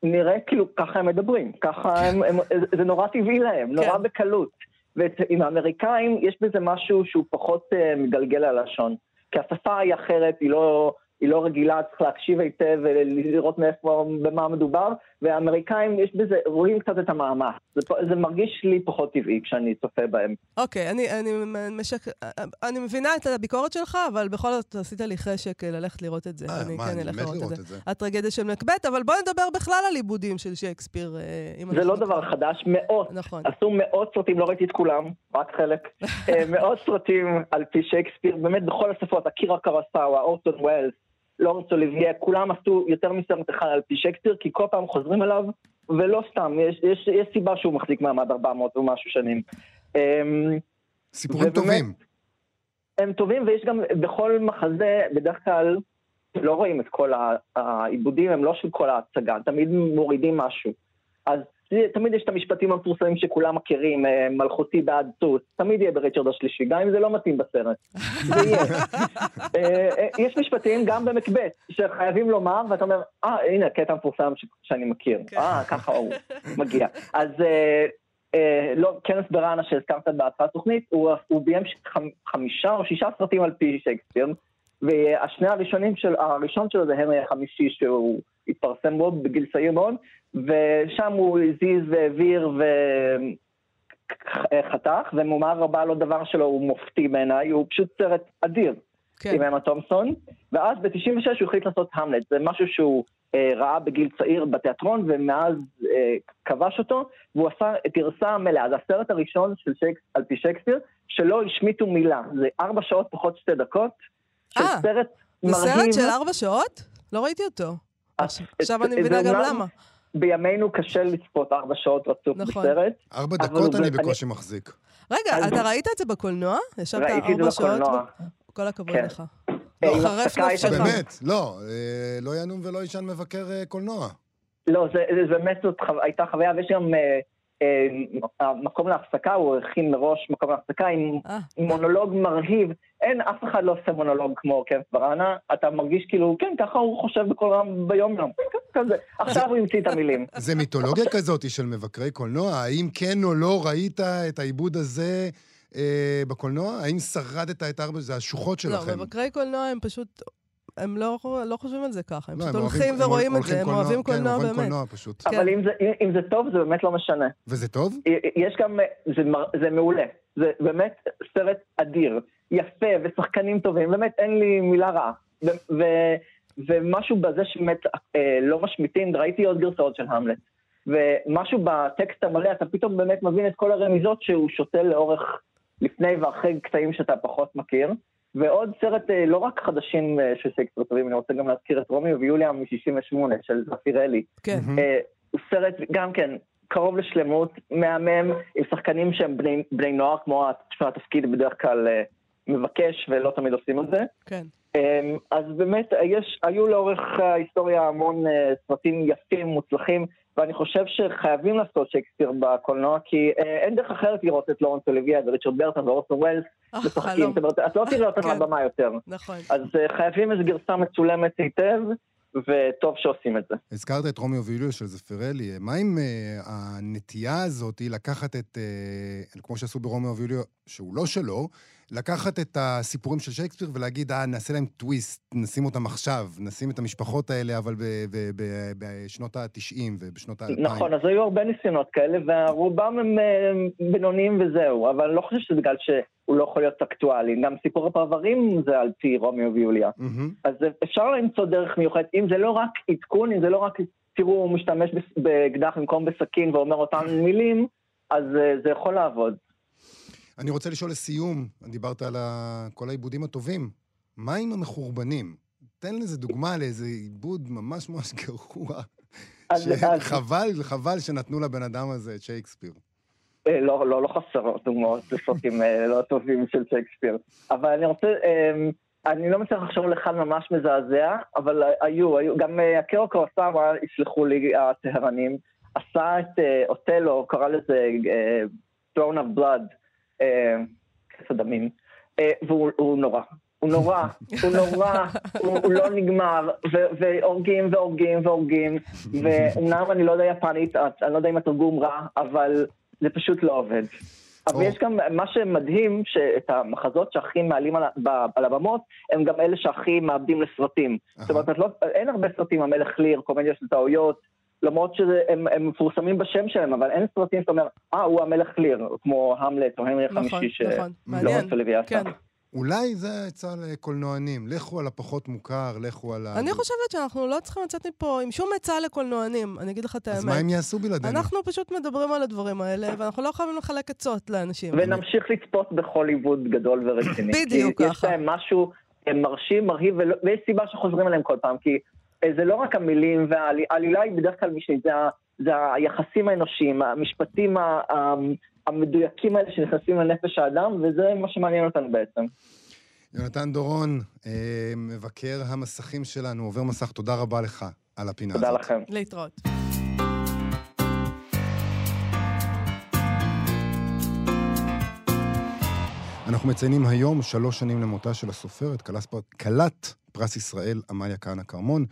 [SPEAKER 6] נראה כאילו ככה הם מדברים. ככה כן. הם, הם, זה נורא טבעי להם, כן. נורא בקלות. ועם האמריקאים יש בזה משהו שהוא פחות uh, מגלגל הלשון. כי השפה היא אחרת, היא לא... היא לא רגילה, צריך להקשיב היטב ולראות מאיפה, במה מדובר, והאמריקאים, יש בזה, רואים קצת את המאמץ. זה, זה מרגיש לי פחות טבעי כשאני צופה בהם.
[SPEAKER 2] אוקיי, אני, אני, משק... אני מבינה את הביקורת שלך, אבל בכל זאת עשית לי חשק ללכת לראות את זה.
[SPEAKER 3] אה, אני מה, כן אני אלך לראות, לראות את זה.
[SPEAKER 2] הטרגדיה של מקבט, אבל בוא נדבר בכלל על עיבודים של שייקספיר.
[SPEAKER 6] אה, זה לא דבר חדש, מאות. נכון. עשו מאות סרטים, לא ראיתי את כולם, רק חלק. אה, מאות סרטים על פי שייקספיר, באמת בכל השפות, אקירה קרסאווה, אורטון ווילס. לורנס אוליביה, כולם עשו יותר מסרט אחד על פי שייקספיר, כי כל פעם חוזרים אליו, ולא סתם, יש, יש, יש סיבה שהוא מחזיק מעמד 400 ומשהו שנים.
[SPEAKER 3] אמ, סיפורים ובאמת, טובים.
[SPEAKER 6] הם טובים, ויש גם בכל מחזה, בדרך כלל לא רואים את כל העיבודים, הם לא של כל ההצגה, תמיד מורידים משהו. אז תמיד יש את המשפטים המפורסמים שכולם מכירים, אה, מלכותי בעד סוס, תמיד יהיה בריצ'רד השלישי, גם אם זה לא מתאים בסרט. זה יהיה. אה, אה, יש משפטים גם במקבט, שחייבים לומר, ואתה אומר, אה, הנה, קטע מפורסם שאני מכיר. כן. אה, ככה הוא מגיע. אז לא, כנס בראנה שהזכרת בהתחלת התוכנית, הוא ביים חמישה או שישה סרטים על פי שייקספיר, והשני הראשונים של, הראשון שלו זה הנרי החמישי שהוא התפרסם בו בגיל צעיר מאוד, ושם הוא הזיז והעביר חתך, ומומר רבה לא דבר שלו הוא מופתי בעיניי, הוא פשוט סרט אדיר.
[SPEAKER 2] כן.
[SPEAKER 6] עם אמה תומסון, ואז ב-96 הוא החליט לעשות המלט, זה משהו שהוא אה, ראה בגיל צעיר בתיאטרון, ומאז אה, כבש אותו, והוא עשה את גרסה המלאה, זה הסרט הראשון של שייקס, על פי שייקספיר, שלא השמיטו מילה, זה ארבע שעות פחות שתי דקות, של
[SPEAKER 2] אה,
[SPEAKER 6] סרט
[SPEAKER 2] זה
[SPEAKER 6] מרהיב.
[SPEAKER 2] סרט של ארבע שעות? לא ראיתי אותו.
[SPEAKER 6] אז-
[SPEAKER 2] עכשיו אני
[SPEAKER 6] זה
[SPEAKER 2] מבינה גם למה.
[SPEAKER 6] בימינו קשה לצפות ארבע שעות רצוף
[SPEAKER 2] נכון.
[SPEAKER 6] בסרט.
[SPEAKER 3] ארבע דקות אני
[SPEAKER 6] אני-
[SPEAKER 3] בקושי מחזיק.
[SPEAKER 2] רגע,
[SPEAKER 6] אז-
[SPEAKER 2] אתה ראית את זה בקולנוע? ישבת
[SPEAKER 6] ראיתי את זה
[SPEAKER 2] ארבע שעות?
[SPEAKER 6] בקולנוע.
[SPEAKER 2] ב- כל הכבוד
[SPEAKER 6] כן.
[SPEAKER 2] לך.
[SPEAKER 6] אה,
[SPEAKER 2] לא, חרף נפשך.
[SPEAKER 3] באמת, לא, אה, לא ינום ולא יישן מבקר אה, קולנוע.
[SPEAKER 6] לא, זה, זה באמת זאת חו... הייתה חוויה, ויש גם אה, אה, מקום להפסקה, הוא הכין מראש מקום להפסקה עם
[SPEAKER 2] אה,
[SPEAKER 6] מונולוג מרהיב. אין, אף אחד לא עושה מונולוג כמו קנט בראנה, אתה מרגיש כאילו, כן, ככה הוא חושב בכל רם ביום יום. כזה. עכשיו הוא המציא את המילים.
[SPEAKER 3] זה מיתולוגיה כזאת של מבקרי קולנוע? האם כן או לא ראית את העיבוד הזה אה, בקולנוע? האם שרדת את ארבע, זה השוחות
[SPEAKER 2] לא,
[SPEAKER 3] שלכם?
[SPEAKER 2] מבקרי קולנוע הם פשוט... הם לא, לא חושבים על זה ככה, הם
[SPEAKER 3] לא,
[SPEAKER 2] פשוט
[SPEAKER 3] הם
[SPEAKER 2] הולכים ורואים את זה, הם אוהבים
[SPEAKER 3] כן,
[SPEAKER 2] קולנוע
[SPEAKER 3] אוהבים
[SPEAKER 2] באמת.
[SPEAKER 3] קולנוע פשוט.
[SPEAKER 2] כן.
[SPEAKER 6] אבל אם זה, אם, אם זה טוב, זה באמת לא משנה.
[SPEAKER 3] וזה טוב?
[SPEAKER 6] יש גם, זה, זה מעולה. זה באמת סרט אדיר, יפה, ושחקנים טובים, באמת אין לי מילה רעה. ו, ו, ומשהו בזה שבאמת אה, לא משמיטים, ראיתי עוד גרסאות של המלט. ומשהו בטקסט המלא, אתה פתאום באמת מבין את כל הרמיזות שהוא שותל לאורך, לפני ואחרי קטעים שאתה פחות מכיר. ועוד סרט, אה, לא רק חדשים אה, של שייקספיר טובים, אני רוצה גם להזכיר את רומי ויוליה מ-68 של זפירלי.
[SPEAKER 2] כן.
[SPEAKER 3] מהמם.
[SPEAKER 6] אה, הוא סרט גם כן קרוב לשלמות, מהמם, עם שחקנים שהם בני, בני נוער, כמו שהתפקיד בדרך כלל מבקש ולא תמיד עושים את זה.
[SPEAKER 2] כן.
[SPEAKER 6] אה, אז באמת, יש, היו לאורך ההיסטוריה המון סרטים יפים, מוצלחים, ואני חושב שחייבים לעשות שייקספיר בקולנוע, כי אה, אין דרך אחרת לראות את לורנס אוליביה וריצ'רד ברטון ואורסון ווילס
[SPEAKER 2] אה,
[SPEAKER 6] משחקים.
[SPEAKER 2] חלום.
[SPEAKER 6] זאת אומרת, את לא תראה אותם
[SPEAKER 2] כן.
[SPEAKER 6] על הבמה יותר.
[SPEAKER 2] נכון.
[SPEAKER 6] אז אה, חייבים איזו גרסה מצולמת היטב, וטוב שעושים את זה.
[SPEAKER 3] הזכרת את רומיו ויוליו של זפרלי. מה עם אה, הנטייה הזאת היא לקחת את, אה, כמו שעשו ברומיו ויוליו, שהוא לא שלו, לקחת את הסיפורים של שייקספיר ולהגיד, אה, נעשה להם טוויסט, נשים אותם עכשיו, נשים את המשפחות האלה, אבל בשנות ה-90 ובשנות ה-2000.
[SPEAKER 6] נכון, אז היו הרבה ניסיונות כאלה, ורובם הם אה, בינוניים וזהו, אבל אני לא חושב שזה בגלל שהוא לא יכול להיות אקטואלי. גם סיפור הפרברים זה על פי רומאו ויוליה. אז אפשר למצוא דרך מיוחדת, אם זה לא רק עדכון, אם זה לא רק, תראו, הוא משתמש באקדח במקום בסכין ואומר אותן מילים, אז אה, זה יכול לעבוד.
[SPEAKER 3] אני רוצה לשאול לסיום, דיברת על כל העיבודים הטובים. מה עם המחורבנים? תן לזה דוגמה לאיזה עיבוד ממש ממש גרוע.
[SPEAKER 6] אז-
[SPEAKER 3] חבל, שנתנו לבן אדם הזה את שייקספיר.
[SPEAKER 6] אה, לא, לא, לא חסרות דוגמאות לסרטים אה, לא טובים של שייקספיר. אבל אני רוצה, אה, אני לא מצליח לחשוב על אחד ממש מזעזע, אבל היו, היו, גם אה, הקרוקו עשה, מה יסלחו לי הטהרנים, עשה את אוטלו, קרא לזה Throne of Blood, כסף דמים, אה, והוא הוא נורא. הוא נורא, הוא נורא, הוא, הוא לא נגמר, והורגים והורגים והורגים, ואומנם אני לא יודע יפנית, אני לא יודע אם התרגום רע, אבל זה פשוט לא עובד. אבל. יש גם, מה שמדהים, שאת המחזות שהכי מעלים על, הבמות, הם גם אלה שהכי מאבדים לסרטים. זאת אומרת, לא, אין הרבה סרטים, המלך ליר, קומדיה של טעויות, למרות שהם הם מפורסמים בשם שלהם, אבל אין סרטים שאתה אומר, אה, הוא המלך ליר, כמו המלט או הנרי החמישי,
[SPEAKER 2] נכון.
[SPEAKER 6] שלא. רצו לוי עשה.
[SPEAKER 3] אולי זה העצה לקולנוענים. לכו על הפחות מוכר, לכו על ה...
[SPEAKER 2] אני חושבת שאנחנו לא צריכים לצאת מפה עם שום עצה לקולנוענים, אני אגיד לך את
[SPEAKER 3] אז מה
[SPEAKER 2] האמת.
[SPEAKER 3] הם יעשו בלעדינו?
[SPEAKER 2] אנחנו פשוט מדברים על הדברים האלה, ואנחנו לא חייבים לחלק עצות לאנשים.
[SPEAKER 6] ונמשיך לצפות בהוליווד גדול ורציני.
[SPEAKER 2] בדיוק
[SPEAKER 6] כי יש
[SPEAKER 2] ככה.
[SPEAKER 6] להם משהו מרשים, מרהיב, ויש סיבה שחוזרים אליהם כל פעם, כי זה לא רק המילים, והעלילה היא בדרך כלל משנית, זה, זה היחסים האנושיים, המשפטים ה- ה- המדויקים האלה שנכנסים לנפש האדם, וזה מה שמעניין אותנו בעצם.
[SPEAKER 3] יונתן דורון, אה, מבקר המסכים שלנו, עובר מסך, תודה רבה לך על הפינה
[SPEAKER 6] תודה
[SPEAKER 3] הזאת.
[SPEAKER 6] לכם.
[SPEAKER 2] להתראות.
[SPEAKER 3] אנחנו מציינים היום שלוש שנים למותה של הסופרת, כלת פר- פרס ישראל, עמליה כהנא כרמון.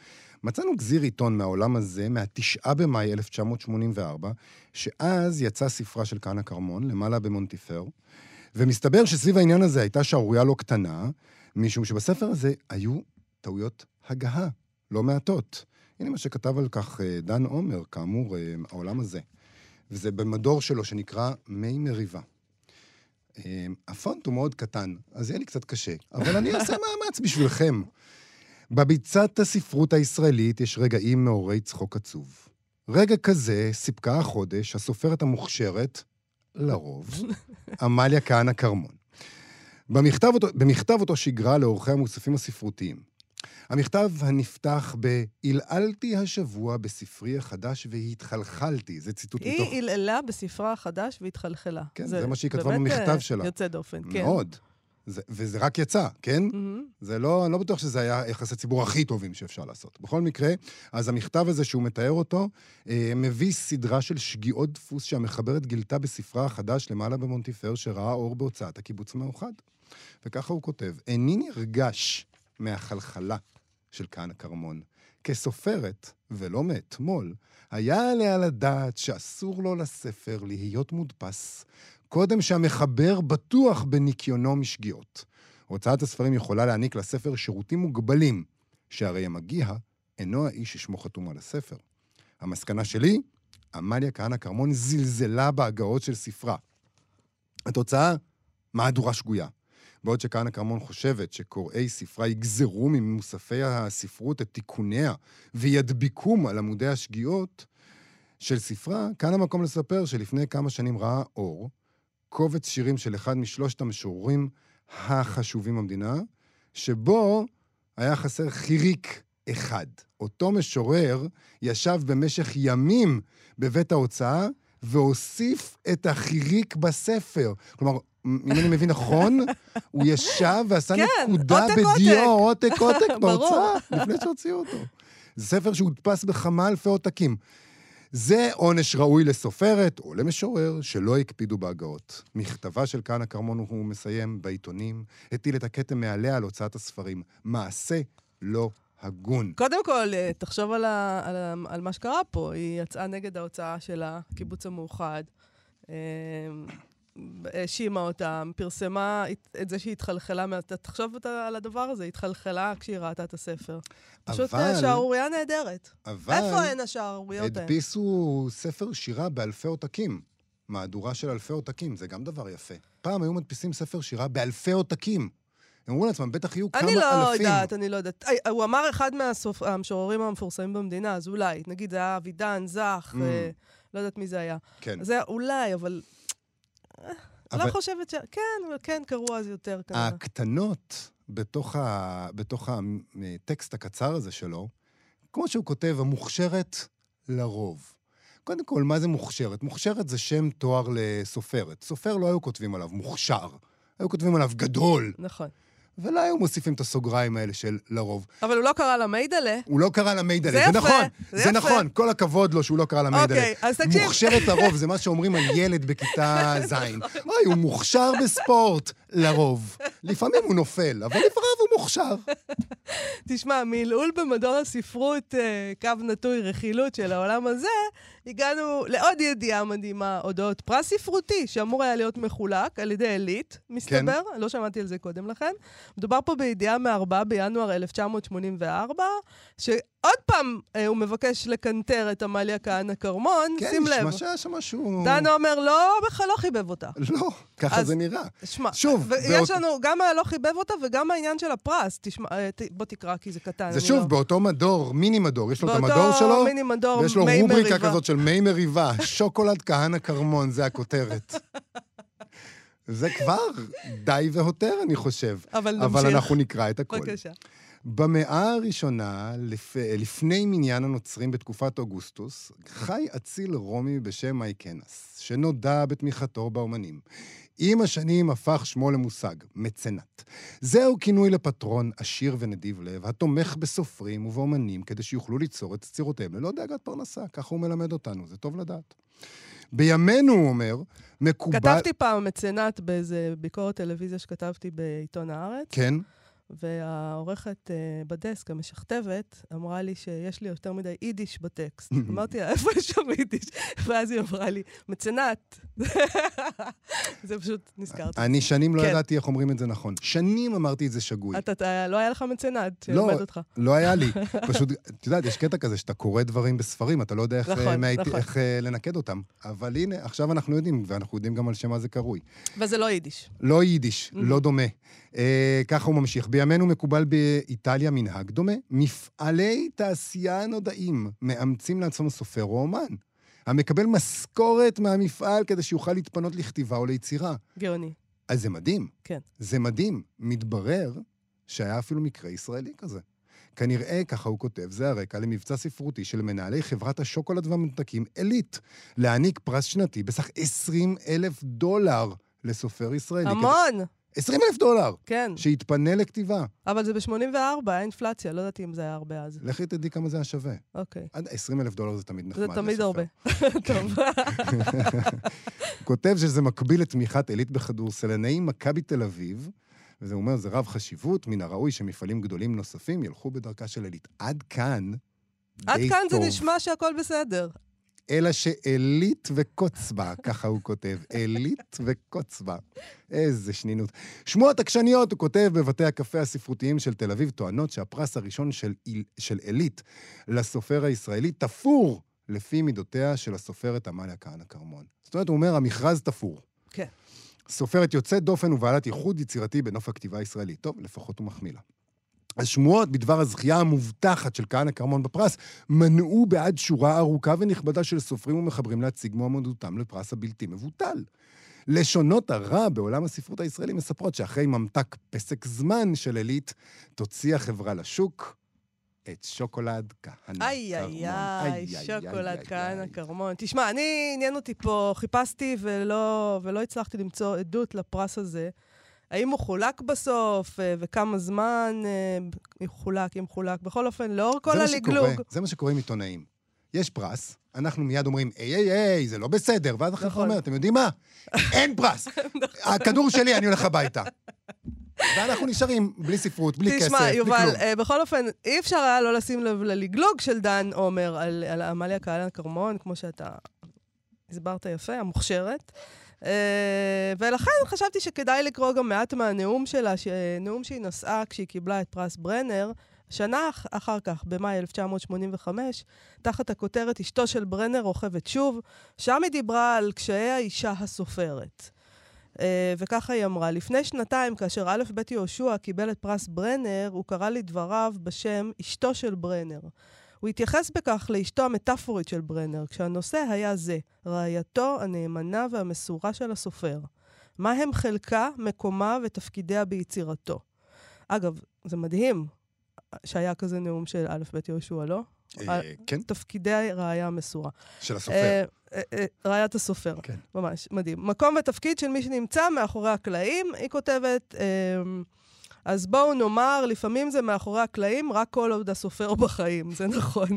[SPEAKER 3] מצאנו גזיר עיתון מהעולם הזה, מהתשעה במאי 1984, שאז יצא ספרה של כהנא כרמון, למעלה במונטיפר, ומסתבר שסביב העניין הזה הייתה שערורייה לא קטנה, משום שבספר הזה היו טעויות הגהה, לא מעטות. הנה מה שכתב על כך אה, דן עומר, כאמור, אה, העולם הזה. וזה במדור שלו שנקרא מי מריבה. אה, הפונט הוא מאוד קטן, אז יהיה לי קצת קשה, אבל אני אעשה מאמץ בשבילכם. בביצת הספרות הישראלית יש רגעים מעוררי צחוק עצוב. רגע כזה סיפקה החודש הסופרת המוכשרת, לרוב, עמליה כהנא כרמון. במכתב אותו, במכתב אותו שיגרה לאורחי המוספים הספרותיים. המכתב הנפתח ב"עלעלתי השבוע בספרי החדש והתחלחלתי", זה ציטוט
[SPEAKER 2] היא
[SPEAKER 3] מתוך...
[SPEAKER 2] היא עלעלה בספרה החדש והתחלחלה.
[SPEAKER 3] כן, זה מה שהיא כתבה במכתב
[SPEAKER 2] באמת
[SPEAKER 3] שלה.
[SPEAKER 2] אה, יוצא דופן, כן.
[SPEAKER 3] מאוד. זה, וזה רק יצא, כן?
[SPEAKER 2] מהמם.
[SPEAKER 3] זה לא, אני לא בטוח שזה היה יחסי ציבור הכי טובים שאפשר לעשות. בכל מקרה, אז המכתב הזה שהוא מתאר אותו, אה, מביא סדרה של שגיאות דפוס שהמחברת גילתה בספרה החדש למעלה במונטיפר, שראה אור בהוצאת הקיבוץ המאוחד. וככה הוא כותב, איני נרגש מהחלחלה של כהנא כרמון. כסופרת, ולא מאתמול, היה עליה לדעת שאסור לו לספר להיות מודפס, קודם שהמחבר בטוח בניקיונו משגיאות. הוצאת הספרים יכולה להעניק לספר שירותים מוגבלים, שהרי המגיע אינו האיש ששמו חתום על הספר. המסקנה שלי, עמליה כהנא כרמון זלזלה בהגאות של ספרה. התוצאה, מהדורה שגויה. בעוד שכהנא כרמון חושבת שקוראי ספרה יגזרו ממוספי הספרות את תיקוניה וידביקום על עמודי השגיאות של ספרה, כאן המקום לספר שלפני כמה שנים ראה אור קובץ שירים של אחד משלושת המשוררים החשובים במדינה, שבו היה חסר חיריק אחד. אותו משורר ישב במשך ימים בבית ההוצאה והוסיף את החיריק בספר. כלומר, אם אני מבין נכון, הוא ישב ועשה
[SPEAKER 2] כן,
[SPEAKER 3] נקודה בדיו,
[SPEAKER 2] עותק.
[SPEAKER 3] עותק. בהוצאה, לפני שהוציאו אותו. זה ספר שהודפס בכמה אלפי עותקים. זה עונש ראוי לסופרת או למשורר שלא הקפידו בהגאות. מכתבה של כהנא כרמון, הוא מסיים, בעיתונים, הטיל את הכתם מעליה על הוצאת הספרים. מעשה לא הגון.
[SPEAKER 2] קודם כל, אה, תחשוב על, ה, על, ה, על מה שקרה פה. היא יצאה נגד ההוצאה של הקיבוץ המאוחד, אה, האשימה אותם, פרסמה את- זה שהיא התחלחלה, תחשוב על הדבר הזה, התחלחלה כשהיא ראתה את הספר. פשוט אה, שערורייה נהדרת.
[SPEAKER 3] אבל
[SPEAKER 2] איפה הן השערוריות האלה?
[SPEAKER 3] הדפיסו ספר שירה באלפי עותקים. מהדורה של אלפי עותקים, זה גם דבר יפה. פעם היו מדפיסים ספר שירה באלפי עותקים. הם אמרו לעצמם, בטח יהיו כמה
[SPEAKER 2] אני
[SPEAKER 3] אלפים.
[SPEAKER 2] לא יודעת, אני לא יודעת. הוא אמר אחד מהמשוררים המפורסמים במדינה, אז אולי. נגיד, זה היה אבידן, זך,
[SPEAKER 3] Mm.
[SPEAKER 2] אה, לא יודעת מי זה היה.
[SPEAKER 3] כן.
[SPEAKER 2] זה אולי, אבל...
[SPEAKER 3] אבל-
[SPEAKER 2] לא חושבת ש... כן, אבל כן קראו אז יותר כנראה.
[SPEAKER 3] הקטנות בתוך, ה... בתוך הטקסט הקצר הזה שלו, כמו שהוא כותב, המוכשרת לרוב. קודם כל, מה זה מוכשרת? מוכשרת זה שם תואר לסופרת. סופר לא היו כותבים עליו מוכשר, היו כותבים עליו גדול,
[SPEAKER 2] נכון.
[SPEAKER 3] ולא היו מוסיפים את הסוגריים האלה של לרוב.
[SPEAKER 2] אבל הוא לא קרא לה מיידלה.
[SPEAKER 3] הוא לא קרא לה מיידלה,
[SPEAKER 2] זה
[SPEAKER 3] זה,
[SPEAKER 2] יפה,
[SPEAKER 3] נכון,
[SPEAKER 2] זה
[SPEAKER 3] זה,
[SPEAKER 2] יפה.
[SPEAKER 3] נכון, כל הכבוד לו שהוא לא קרא לה מיידלה.
[SPEAKER 2] אוקיי, אז תקשיב.
[SPEAKER 3] מוכשרת לרוב, זה מה שאומרים על ילד בכיתה ז'. אוי, הוא מוכשר בספורט, לרוב. לפעמים הוא נופל, אבל לפעמים הוא מוכשר.
[SPEAKER 2] תשמע, מלעול במדור הספרות, אה, קו נטוי רכילות של העולם הזה, הגענו לעוד ידיעה מדהימה אודות פרס ספרותי, שאמור היה להיות מחולק על ידי עילית, מסתבר, כן. לא שמעתי על זה קודם לכן. מדובר פה בידיעה מ-4 בינואר 1984, שעוד פעם אה, הוא מבקש לקנטר את עמליה כהנא כרמון,
[SPEAKER 3] כן,
[SPEAKER 2] שים לב.
[SPEAKER 3] נשמע שהיה שם משהו...
[SPEAKER 2] דן עומר לא, בכלל לא חיבב אותה.
[SPEAKER 3] לא, ככה
[SPEAKER 2] אז-
[SPEAKER 3] זה נראה.
[SPEAKER 2] שמע,
[SPEAKER 3] שוב,
[SPEAKER 2] ויש
[SPEAKER 3] באות-
[SPEAKER 2] לנו גם הלא חיבב אותה וגם העניין של הפרס. תשמע, אה, ת- בוא תקרא, כי זה קטן.
[SPEAKER 3] זה שוב,
[SPEAKER 2] לא...
[SPEAKER 3] באותו מדור, מיני מדור, יש לו את המדור שלו,
[SPEAKER 2] מיני מדור,
[SPEAKER 3] ויש לו רובריקה
[SPEAKER 2] מריבה.
[SPEAKER 3] כזאת של מי מריבה, שוקולד כהנא כרמון, זה הכותרת. זה כבר די והותר, אני חושב.
[SPEAKER 2] אבל נמשיך.
[SPEAKER 3] אבל אנחנו נקרא את הכל.
[SPEAKER 2] בבקשה.
[SPEAKER 3] במאה הראשונה, לפ... לפני מניין הנוצרים בתקופת אוגוסטוס, חי אציל רומי בשם מייקנס, שנודע בתמיכתו באומנים. עם השנים הפך שמו למושג, מצנט. זהו כינוי לפטרון עשיר ונדיב לב, התומך בסופרים ובאומנים כדי שיוכלו ליצור את יצירותיהם ללא דאגת פרנסה. ככה הוא מלמד אותנו, זה טוב לדעת. בימינו, הוא אומר, מקובל...
[SPEAKER 2] כתבתי פעם מצנט באיזה ביקורת טלוויזיה שכתבתי בעיתון הארץ,
[SPEAKER 3] כן,
[SPEAKER 2] והעורכת uh, בדסק, המשכתבת, אמרה לי שיש לי יותר מדי יידיש בטקסט. אמרתי לה, איפה יש שם יידיש? ואז היא אמרה לי, מצנת. זה פשוט, נזכרתי.
[SPEAKER 3] אני שנים לא
[SPEAKER 2] כן.
[SPEAKER 3] ידעתי איך אומרים את זה נכון. שנים אמרתי את זה שגוי.
[SPEAKER 2] אתה, לא היה לך מצנת
[SPEAKER 3] לא,
[SPEAKER 2] שילמד אותך.
[SPEAKER 3] לא היה לי. פשוט, את יודעת, יש קטע כזה שאתה קורא דברים בספרים, אתה לא יודע איך,
[SPEAKER 2] נכון,
[SPEAKER 3] אה,
[SPEAKER 2] נכון.
[SPEAKER 3] איך אה, לנקד אותם. אבל הנה, עכשיו אנחנו יודעים, ואנחנו יודעים גם על שמה זה קרוי.
[SPEAKER 2] וזה לא יידיש.
[SPEAKER 3] לא יידיש, לא דומה. אה, ככה הוא ממשיך. בימינו מקובל באיטליה מנהג דומה. מפעלי תעשייה נודעים מאמצים לעצמם סופר או אומן, המקבל משכורת מהמפעל כדי שיוכל להתפנות לכתיבה או ליצירה.
[SPEAKER 2] גאוני.
[SPEAKER 3] אז זה מדהים.
[SPEAKER 2] כן.
[SPEAKER 3] זה מדהים. מתברר שהיה אפילו מקרה ישראלי כזה. כנראה, ככה הוא כותב, זה הרקע למבצע ספרותי של מנהלי חברת השוקולד והממתקים עילית, להעניק פרס שנתי בסך 20 אלף דולר לסופר ישראלי.
[SPEAKER 2] המון!
[SPEAKER 3] 20 אלף דולר!
[SPEAKER 2] כן.
[SPEAKER 3] שיתפנה לכתיבה.
[SPEAKER 2] אבל זה ב-84, היה אינפלציה, לא ידעתי אם זה היה הרבה אז.
[SPEAKER 3] לכי תדעי כמה זה היה שווה.
[SPEAKER 2] אוקיי.
[SPEAKER 3] עד 20 אלף דולר זה תמיד נחמד
[SPEAKER 2] זה תמיד. הרבה. טוב.
[SPEAKER 3] כותב שזה מקביל לתמיכת עילית בכדורסלני מכבי תל אביב, וזה אומר, זה רב חשיבות, מן הראוי שמפעלים גדולים נוספים ילכו בדרכה של עילית. עד כאן,
[SPEAKER 2] עד
[SPEAKER 3] די
[SPEAKER 2] כאן זה
[SPEAKER 3] טוב.
[SPEAKER 2] נשמע שהכל בסדר.
[SPEAKER 3] אלא שעילית וקוץ בה, ככה הוא כותב, עילית וקוץ בה. איזה שנינות. שמועות עקשניות, הוא כותב, בבתי הקפה הספרותיים של תל אביב, טוענות שהפרס הראשון של, עיל- של עילית לסופר הישראלי תפור לפי מידותיה של הסופרת עמליה כהנא כרמון. זאת אומרת, הוא אומר, המכרז תפור.
[SPEAKER 2] כן.
[SPEAKER 3] סופרת יוצאת דופן ובעלת ייחוד יצירתי בנוף הכתיבה הישראלית. טוב, לפחות הוא מחמיא לה. השמועות בדבר הזכייה המובטחת של כהנא כרמון בפרס מנעו בעד שורה ארוכה ונכבדה של סופרים ומחברים להציג מועמדותם לפרס הבלתי מבוטל. לשונות הרע בעולם הספרות הישראלי מספרות שאחרי ממתק פסק זמן של עילית, תוציא החברה לשוק את שוקולד כהנא
[SPEAKER 2] איי,
[SPEAKER 3] כרמון.
[SPEAKER 2] איי, איי, שוקולד כהנא כרמון. תשמע, אני, עניין אותי פה, חיפשתי ולא, ולא הצלחתי למצוא עדות לפרס הזה. האם הוא חולק בסוף, אה, וכמה זמן אה, יחולק, אם חולק. בכל אופן, לאור כל הלגלוג...
[SPEAKER 3] זה מה שקורה עם עיתונאים. יש פרס, אנחנו מיד אומרים, היי, היי, היי, זה לא בסדר, ואז החברה
[SPEAKER 2] נכון.
[SPEAKER 3] אומרת, אתם יודעים מה? אין פרס. הכדור שלי, אני הולך הביתה. ואנחנו נשארים בלי ספרות, בלי כסף,
[SPEAKER 2] תשמע,
[SPEAKER 3] בלי
[SPEAKER 2] יובל,
[SPEAKER 3] כלום.
[SPEAKER 2] אה, בכל אופן, אי אפשר היה לא לשים לב ללגלוג של דן עומר על, על עמליה כהנא כרמון, כמו שאתה הסברת יפה, המוכשרת. אה, ולכן חשבתי שכדאי לקרוא גם מעט מהנאום שלה, נאום שהיא נשאה כשהיא קיבלה את פרס ברנר, שנה אח- אחר כך, במאי 1985, תחת הכותרת אשתו של ברנר רוכבת שוב, שם היא דיברה על קשיי האישה הסופרת. Uh, וככה היא אמרה, לפני שנתיים, כאשר א' ב' יהושע קיבל את פרס ברנר, הוא קרא לדבריו בשם אשתו של ברנר. הוא התייחס בכך לאשתו המטאפורית של ברנר, כשהנושא היה זה, רעייתו הנאמנה והמסורה של הסופר. מה הם חלקה, מקומה ותפקידיה ביצירתו. אגב, זה מדהים שהיה כזה נאום של א' ב' יהושע, לא?
[SPEAKER 3] אה, כן,
[SPEAKER 2] תפקידי ראיה המסורה.
[SPEAKER 3] של הסופר.
[SPEAKER 2] אה, אה, אה, ראיית הסופר.
[SPEAKER 3] כן.
[SPEAKER 2] ממש, מדהים. מקום ותפקיד של מי שנמצא מאחורי הקלעים, היא כותבת, אז בואו נאמר, לפעמים זה מאחורי הקלעים, רק כל עוד הסופר בחיים, זה נכון.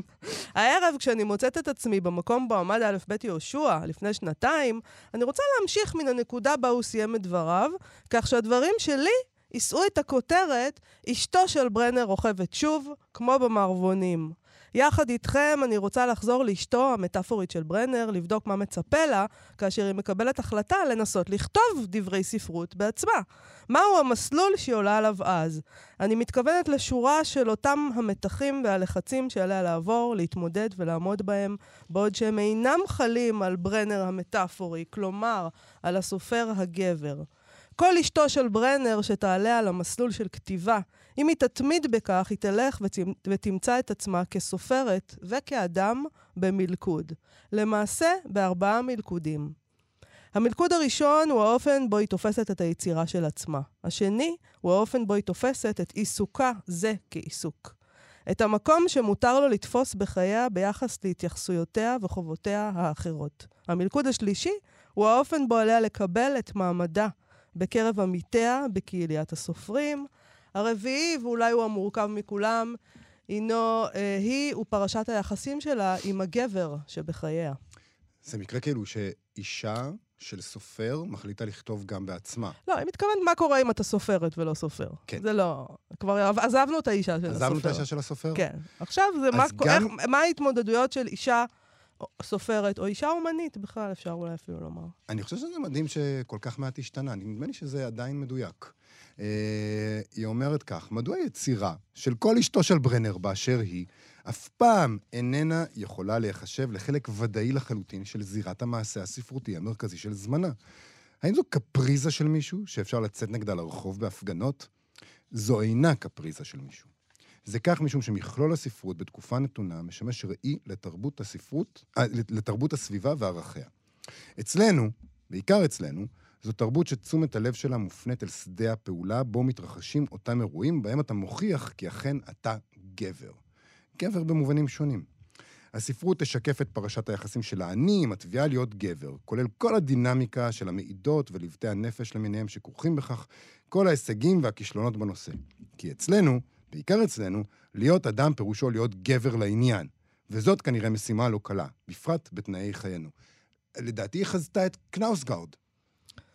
[SPEAKER 2] הערב, כשאני מוצאת את עצמי במקום בו עמד א' ב' יהושע לפני שנתיים, אני רוצה להמשיך מן הנקודה בה הוא סיים את דבריו, כך שהדברים שלי יישאו את הכותרת, אשתו של ברנר רוכבת שוב, כמו במערבונים. יחד איתכם אני רוצה לחזור לאשתו המטאפורית של ברנר, לבדוק מה מצפה לה, כאשר היא מקבלת החלטה לנסות לכתוב דברי ספרות בעצמה. מהו המסלול שהיא עולה עליו אז? אני מתכוונת לשורה של אותם המתחים והלחצים שעליה לעבור, להתמודד ולעמוד בהם, בעוד שהם אינם חלים על ברנר המטאפורי, כלומר, על הסופר הגבר. כל אשתו של ברנר שתעלה על המסלול של כתיבה, אם היא תתמיד בכך, היא תלך ותמצא את עצמה כסופרת וכאדם במלכוד. למעשה, בארבעה מלכודים. המלכוד הראשון הוא האופן בו היא תופסת את היצירה של עצמה. השני הוא האופן בו היא תופסת את עיסוקה זה כעיסוק. את המקום שמותר לו לתפוס בחייה ביחס להתייחסויותיה וחובותיה האחרות. המלכוד השלישי הוא האופן בו עליה לקבל את מעמדה בקרב עמיתיה בקהיליית הסופרים. הרביעי, ואולי הוא המורכב מכולם, הינו אה, היא ופרשת היחסים שלה עם הגבר שבחייה.
[SPEAKER 3] זה מקרה כאילו שאישה של סופר מחליטה לכתוב גם בעצמה.
[SPEAKER 2] לא, היא מתכוונת מה קורה אם אתה סופרת ולא סופר.
[SPEAKER 3] כן.
[SPEAKER 2] זה לא... כבר עזבנו את האישה של הסופר.
[SPEAKER 3] עזבנו את האישה של הסופר?
[SPEAKER 2] כן. עכשיו זה מה,
[SPEAKER 3] גם...
[SPEAKER 2] איך, מה ההתמודדויות של אישה סופרת, או אישה אומנית בכלל, אפשר אולי אפילו לומר.
[SPEAKER 3] אני חושב שזה מדהים שכל כך מעט השתנה. נדמה לי שזה עדיין מדויק. Uh, היא אומרת כך, מדוע יצירה של כל אשתו של ברנר באשר היא, אף פעם איננה יכולה להיחשב לחלק ודאי לחלוטין של זירת המעשה הספרותי המרכזי של זמנה? האם זו קפריזה של מישהו שאפשר לצאת נגדה לרחוב בהפגנות? זו אינה קפריזה של מישהו. זה כך משום שמכלול הספרות בתקופה נתונה משמש ראי לתרבות הספרות, אה, לתרבות הסביבה וערכיה. אצלנו, בעיקר אצלנו, זו תרבות שתשומת הלב שלה מופנית אל שדה הפעולה בו מתרחשים אותם אירועים, בהם אתה מוכיח כי אכן אתה גבר. גבר במובנים שונים. הספרות תשקף את פרשת היחסים של האני עם התביעה להיות גבר, כולל כל הדינמיקה של המעידות ולבטי הנפש למיניהם שכרוכים בכך, כל ההישגים והכישלונות בנושא. כי אצלנו, בעיקר אצלנו, להיות אדם פירושו להיות גבר לעניין. וזאת כנראה משימה לא קלה, בפרט בתנאי חיינו. לדעתי היא חזתה את קנאוסגארד.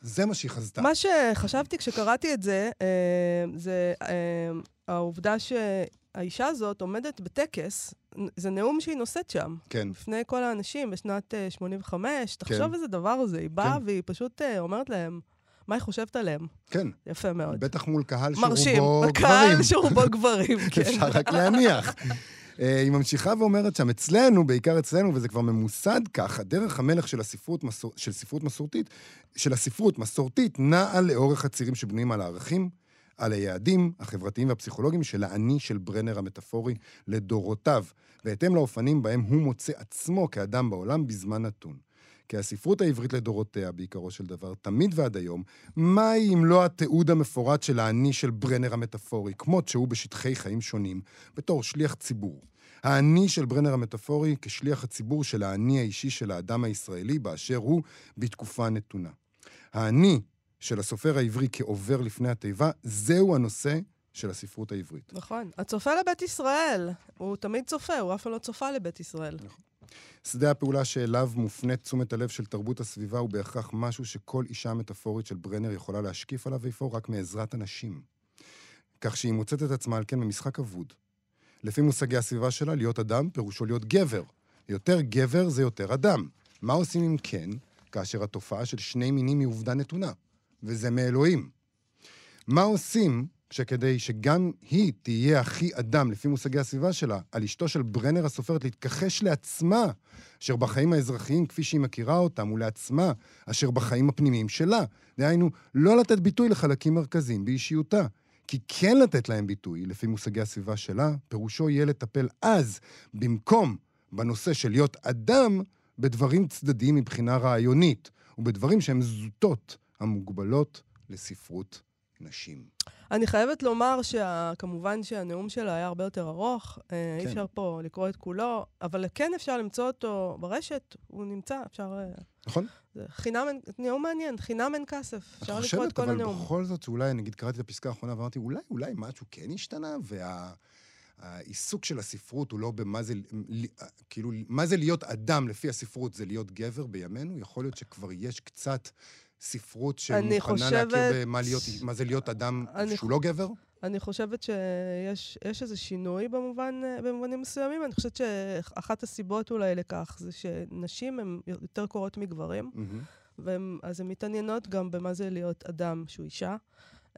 [SPEAKER 3] זה מה שהיא חזתה.
[SPEAKER 2] מה שחשבתי כשקראתי את זה, אה, זה אה, העובדה שהאישה הזאת עומדת בטקס, זה נאום שהיא נושאת שם.
[SPEAKER 3] כן.
[SPEAKER 2] לפני כל האנשים בשנת 85. כן. תחשוב איזה דבר זה, היא באה כן. והיא פשוט אומרת להם, מה היא חושבת עליהם.
[SPEAKER 3] כן.
[SPEAKER 2] יפה מאוד.
[SPEAKER 3] בטח מול קהל שרובו
[SPEAKER 2] גברים.
[SPEAKER 3] מרשים,
[SPEAKER 2] קהל שרובו גברים, כן.
[SPEAKER 3] אפשר רק להניח. אה, היא ממשיכה ואומרת שם, אצלנו, בעיקר אצלנו, וזה כבר ממוסד כך, הדרך המלך של הספרות, מסור, של ספרות מסורתית, של הספרות מסורתית, נעה לאורך הצירים שבנויים על הערכים, על היעדים החברתיים והפסיכולוגיים של האני של ברנר המטאפורי לדורותיו, בהתאם לאופנים בהם הוא מוצא עצמו כאדם בעולם בזמן נתון. כי הספרות העברית לדורותיה, בעיקרו של דבר, תמיד ועד היום, מהי אם לא התיעוד המפורט של האני של ברנר המטאפורי, כמות שהוא בשטחי חיים שונים, בתור שליח ציבור. האני של ברנר המטאפורי כשליח הציבור של האני האישי של האדם הישראלי באשר הוא בתקופה נתונה. האני של הסופר העברי כעובר לפני התיבה, זהו הנושא של הספרות העברית.
[SPEAKER 2] נכון. הצופה לבית ישראל, הוא תמיד צופה, הוא אף פעם לא צופה לבית ישראל. נכון.
[SPEAKER 3] שדה הפעולה שאליו מופנית תשומת הלב של תרבות הסביבה הוא בהכרח משהו שכל אישה מטאפורית של ברנר יכולה להשקיף עליו איפה רק מעזרת הנשים. כך שהיא מוצאת את עצמה על כן במשחק אבוד. לפי מושגי הסביבה שלה, להיות אדם פירושו להיות גבר. יותר גבר זה יותר אדם. מה עושים אם כן, כאשר התופעה של שני מינים היא עובדה נתונה? וזה מאלוהים. מה עושים שכדי שגם היא תהיה הכי אדם, לפי מושגי הסביבה שלה, על אשתו של ברנר הסופרת להתכחש לעצמה, אשר בחיים האזרחיים כפי שהיא מכירה אותם, ולעצמה, אשר בחיים הפנימיים שלה. דהיינו, לא לתת ביטוי לחלקים מרכזיים באישיותה. כי כן לתת להם ביטוי, לפי מושגי הסביבה שלה, פירושו יהיה לטפל אז, במקום בנושא של להיות אדם, בדברים צדדיים מבחינה רעיונית, ובדברים שהם זוטות המוגבלות לספרות נשים.
[SPEAKER 2] אני חייבת לומר שכמובן שהנאום שלה היה הרבה יותר ארוך, אה, כן. אי אפשר פה לקרוא את כולו, אבל כן אפשר למצוא אותו ברשת, הוא נמצא, אפשר... אה,
[SPEAKER 3] נכון.
[SPEAKER 2] חינם, נאום מעניין, חינם אין כסף, אפשר לקרוא את כל הנאום.
[SPEAKER 3] את חושבת, אבל בכל זאת, אולי, נגיד, קראתי את הפסקה האחרונה ואמרתי, אולי, אולי משהו כן השתנה, וה... העיסוק של הספרות הוא לא במה זה, כאילו, מה זה להיות אדם לפי הספרות, זה להיות גבר בימינו? יכול להיות שכבר יש קצת ספרות שמוכנה חושבת... להכיר במה להיות, מה זה להיות אדם שהוא ח... לא גבר?
[SPEAKER 2] אני חושבת שיש איזה שינוי במובן, במובנים מסוימים. אני חושבת שאחת הסיבות אולי לכך זה שנשים הן יותר קורות מגברים, mm-hmm. אז הן מתעניינות גם במה זה להיות אדם שהוא אישה.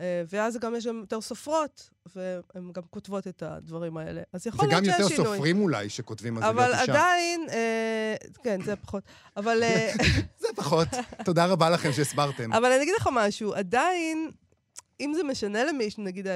[SPEAKER 2] אה, ואז גם יש גם יותר סופרות, והן גם כותבות את הדברים האלה. אז יכול להיות שיש
[SPEAKER 3] שינוי.
[SPEAKER 2] וגם
[SPEAKER 3] יותר סופרים אולי שכותבים על זה
[SPEAKER 2] להיות אישה. אבל עדיין, אה, כן, זה פחות. אבל... אה,
[SPEAKER 3] זה פחות. תודה רבה לכם שהסברתם.
[SPEAKER 2] אבל אני אגיד לך משהו, עדיין אם זה משנה למישהו, נגיד,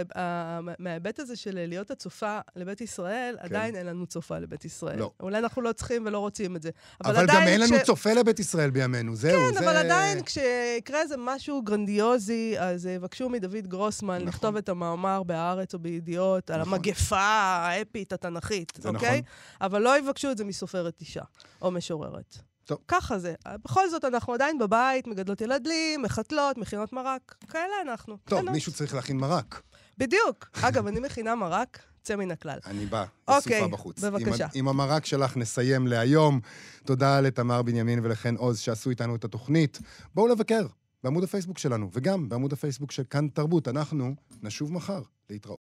[SPEAKER 2] מההיבט הזה של להיות הצופה לבית ישראל, כן. עדיין אין לנו צופה לבית ישראל. לא. אולי אנחנו לא צריכים ולא רוצים את זה.
[SPEAKER 3] אבל, אבל גם אין לנו כש... צופה לבית ישראל בימינו, זהו.
[SPEAKER 2] כן, זה... אבל עדיין כשיקרה איזה משהו גרנדיוזי, אז יבקשו מדוד גרוסמן נכון. לכתוב את המאמר בהארץ או בידיעות נכון. על המגפה האפית התנ"כית, אוקיי? נכון. אבל לא יבקשו את זה מסופרת אישה או משוררת.
[SPEAKER 3] טוב.
[SPEAKER 2] ככה זה. בכל זאת, אנחנו עדיין בבית, מגדלות ילדים, מחתלות, מכינות מרק. כאלה אנחנו.
[SPEAKER 3] טוב, מישהו צריך להכין מרק.
[SPEAKER 2] בדיוק. אגב, אני מכינה מרק יוצא מן הכלל.
[SPEAKER 3] אני בא,
[SPEAKER 2] אוקיי,
[SPEAKER 3] אסופה בחוץ.
[SPEAKER 2] בבקשה.
[SPEAKER 3] עם, עם המרק שלך נסיים להיום. תודה לתמר בנימין ולחן עוז שעשו איתנו את התוכנית. בואו לבקר בעמוד הפייסבוק שלנו, וגם בעמוד הפייסבוק של כאן תרבות. אנחנו נשוב מחר להתראות.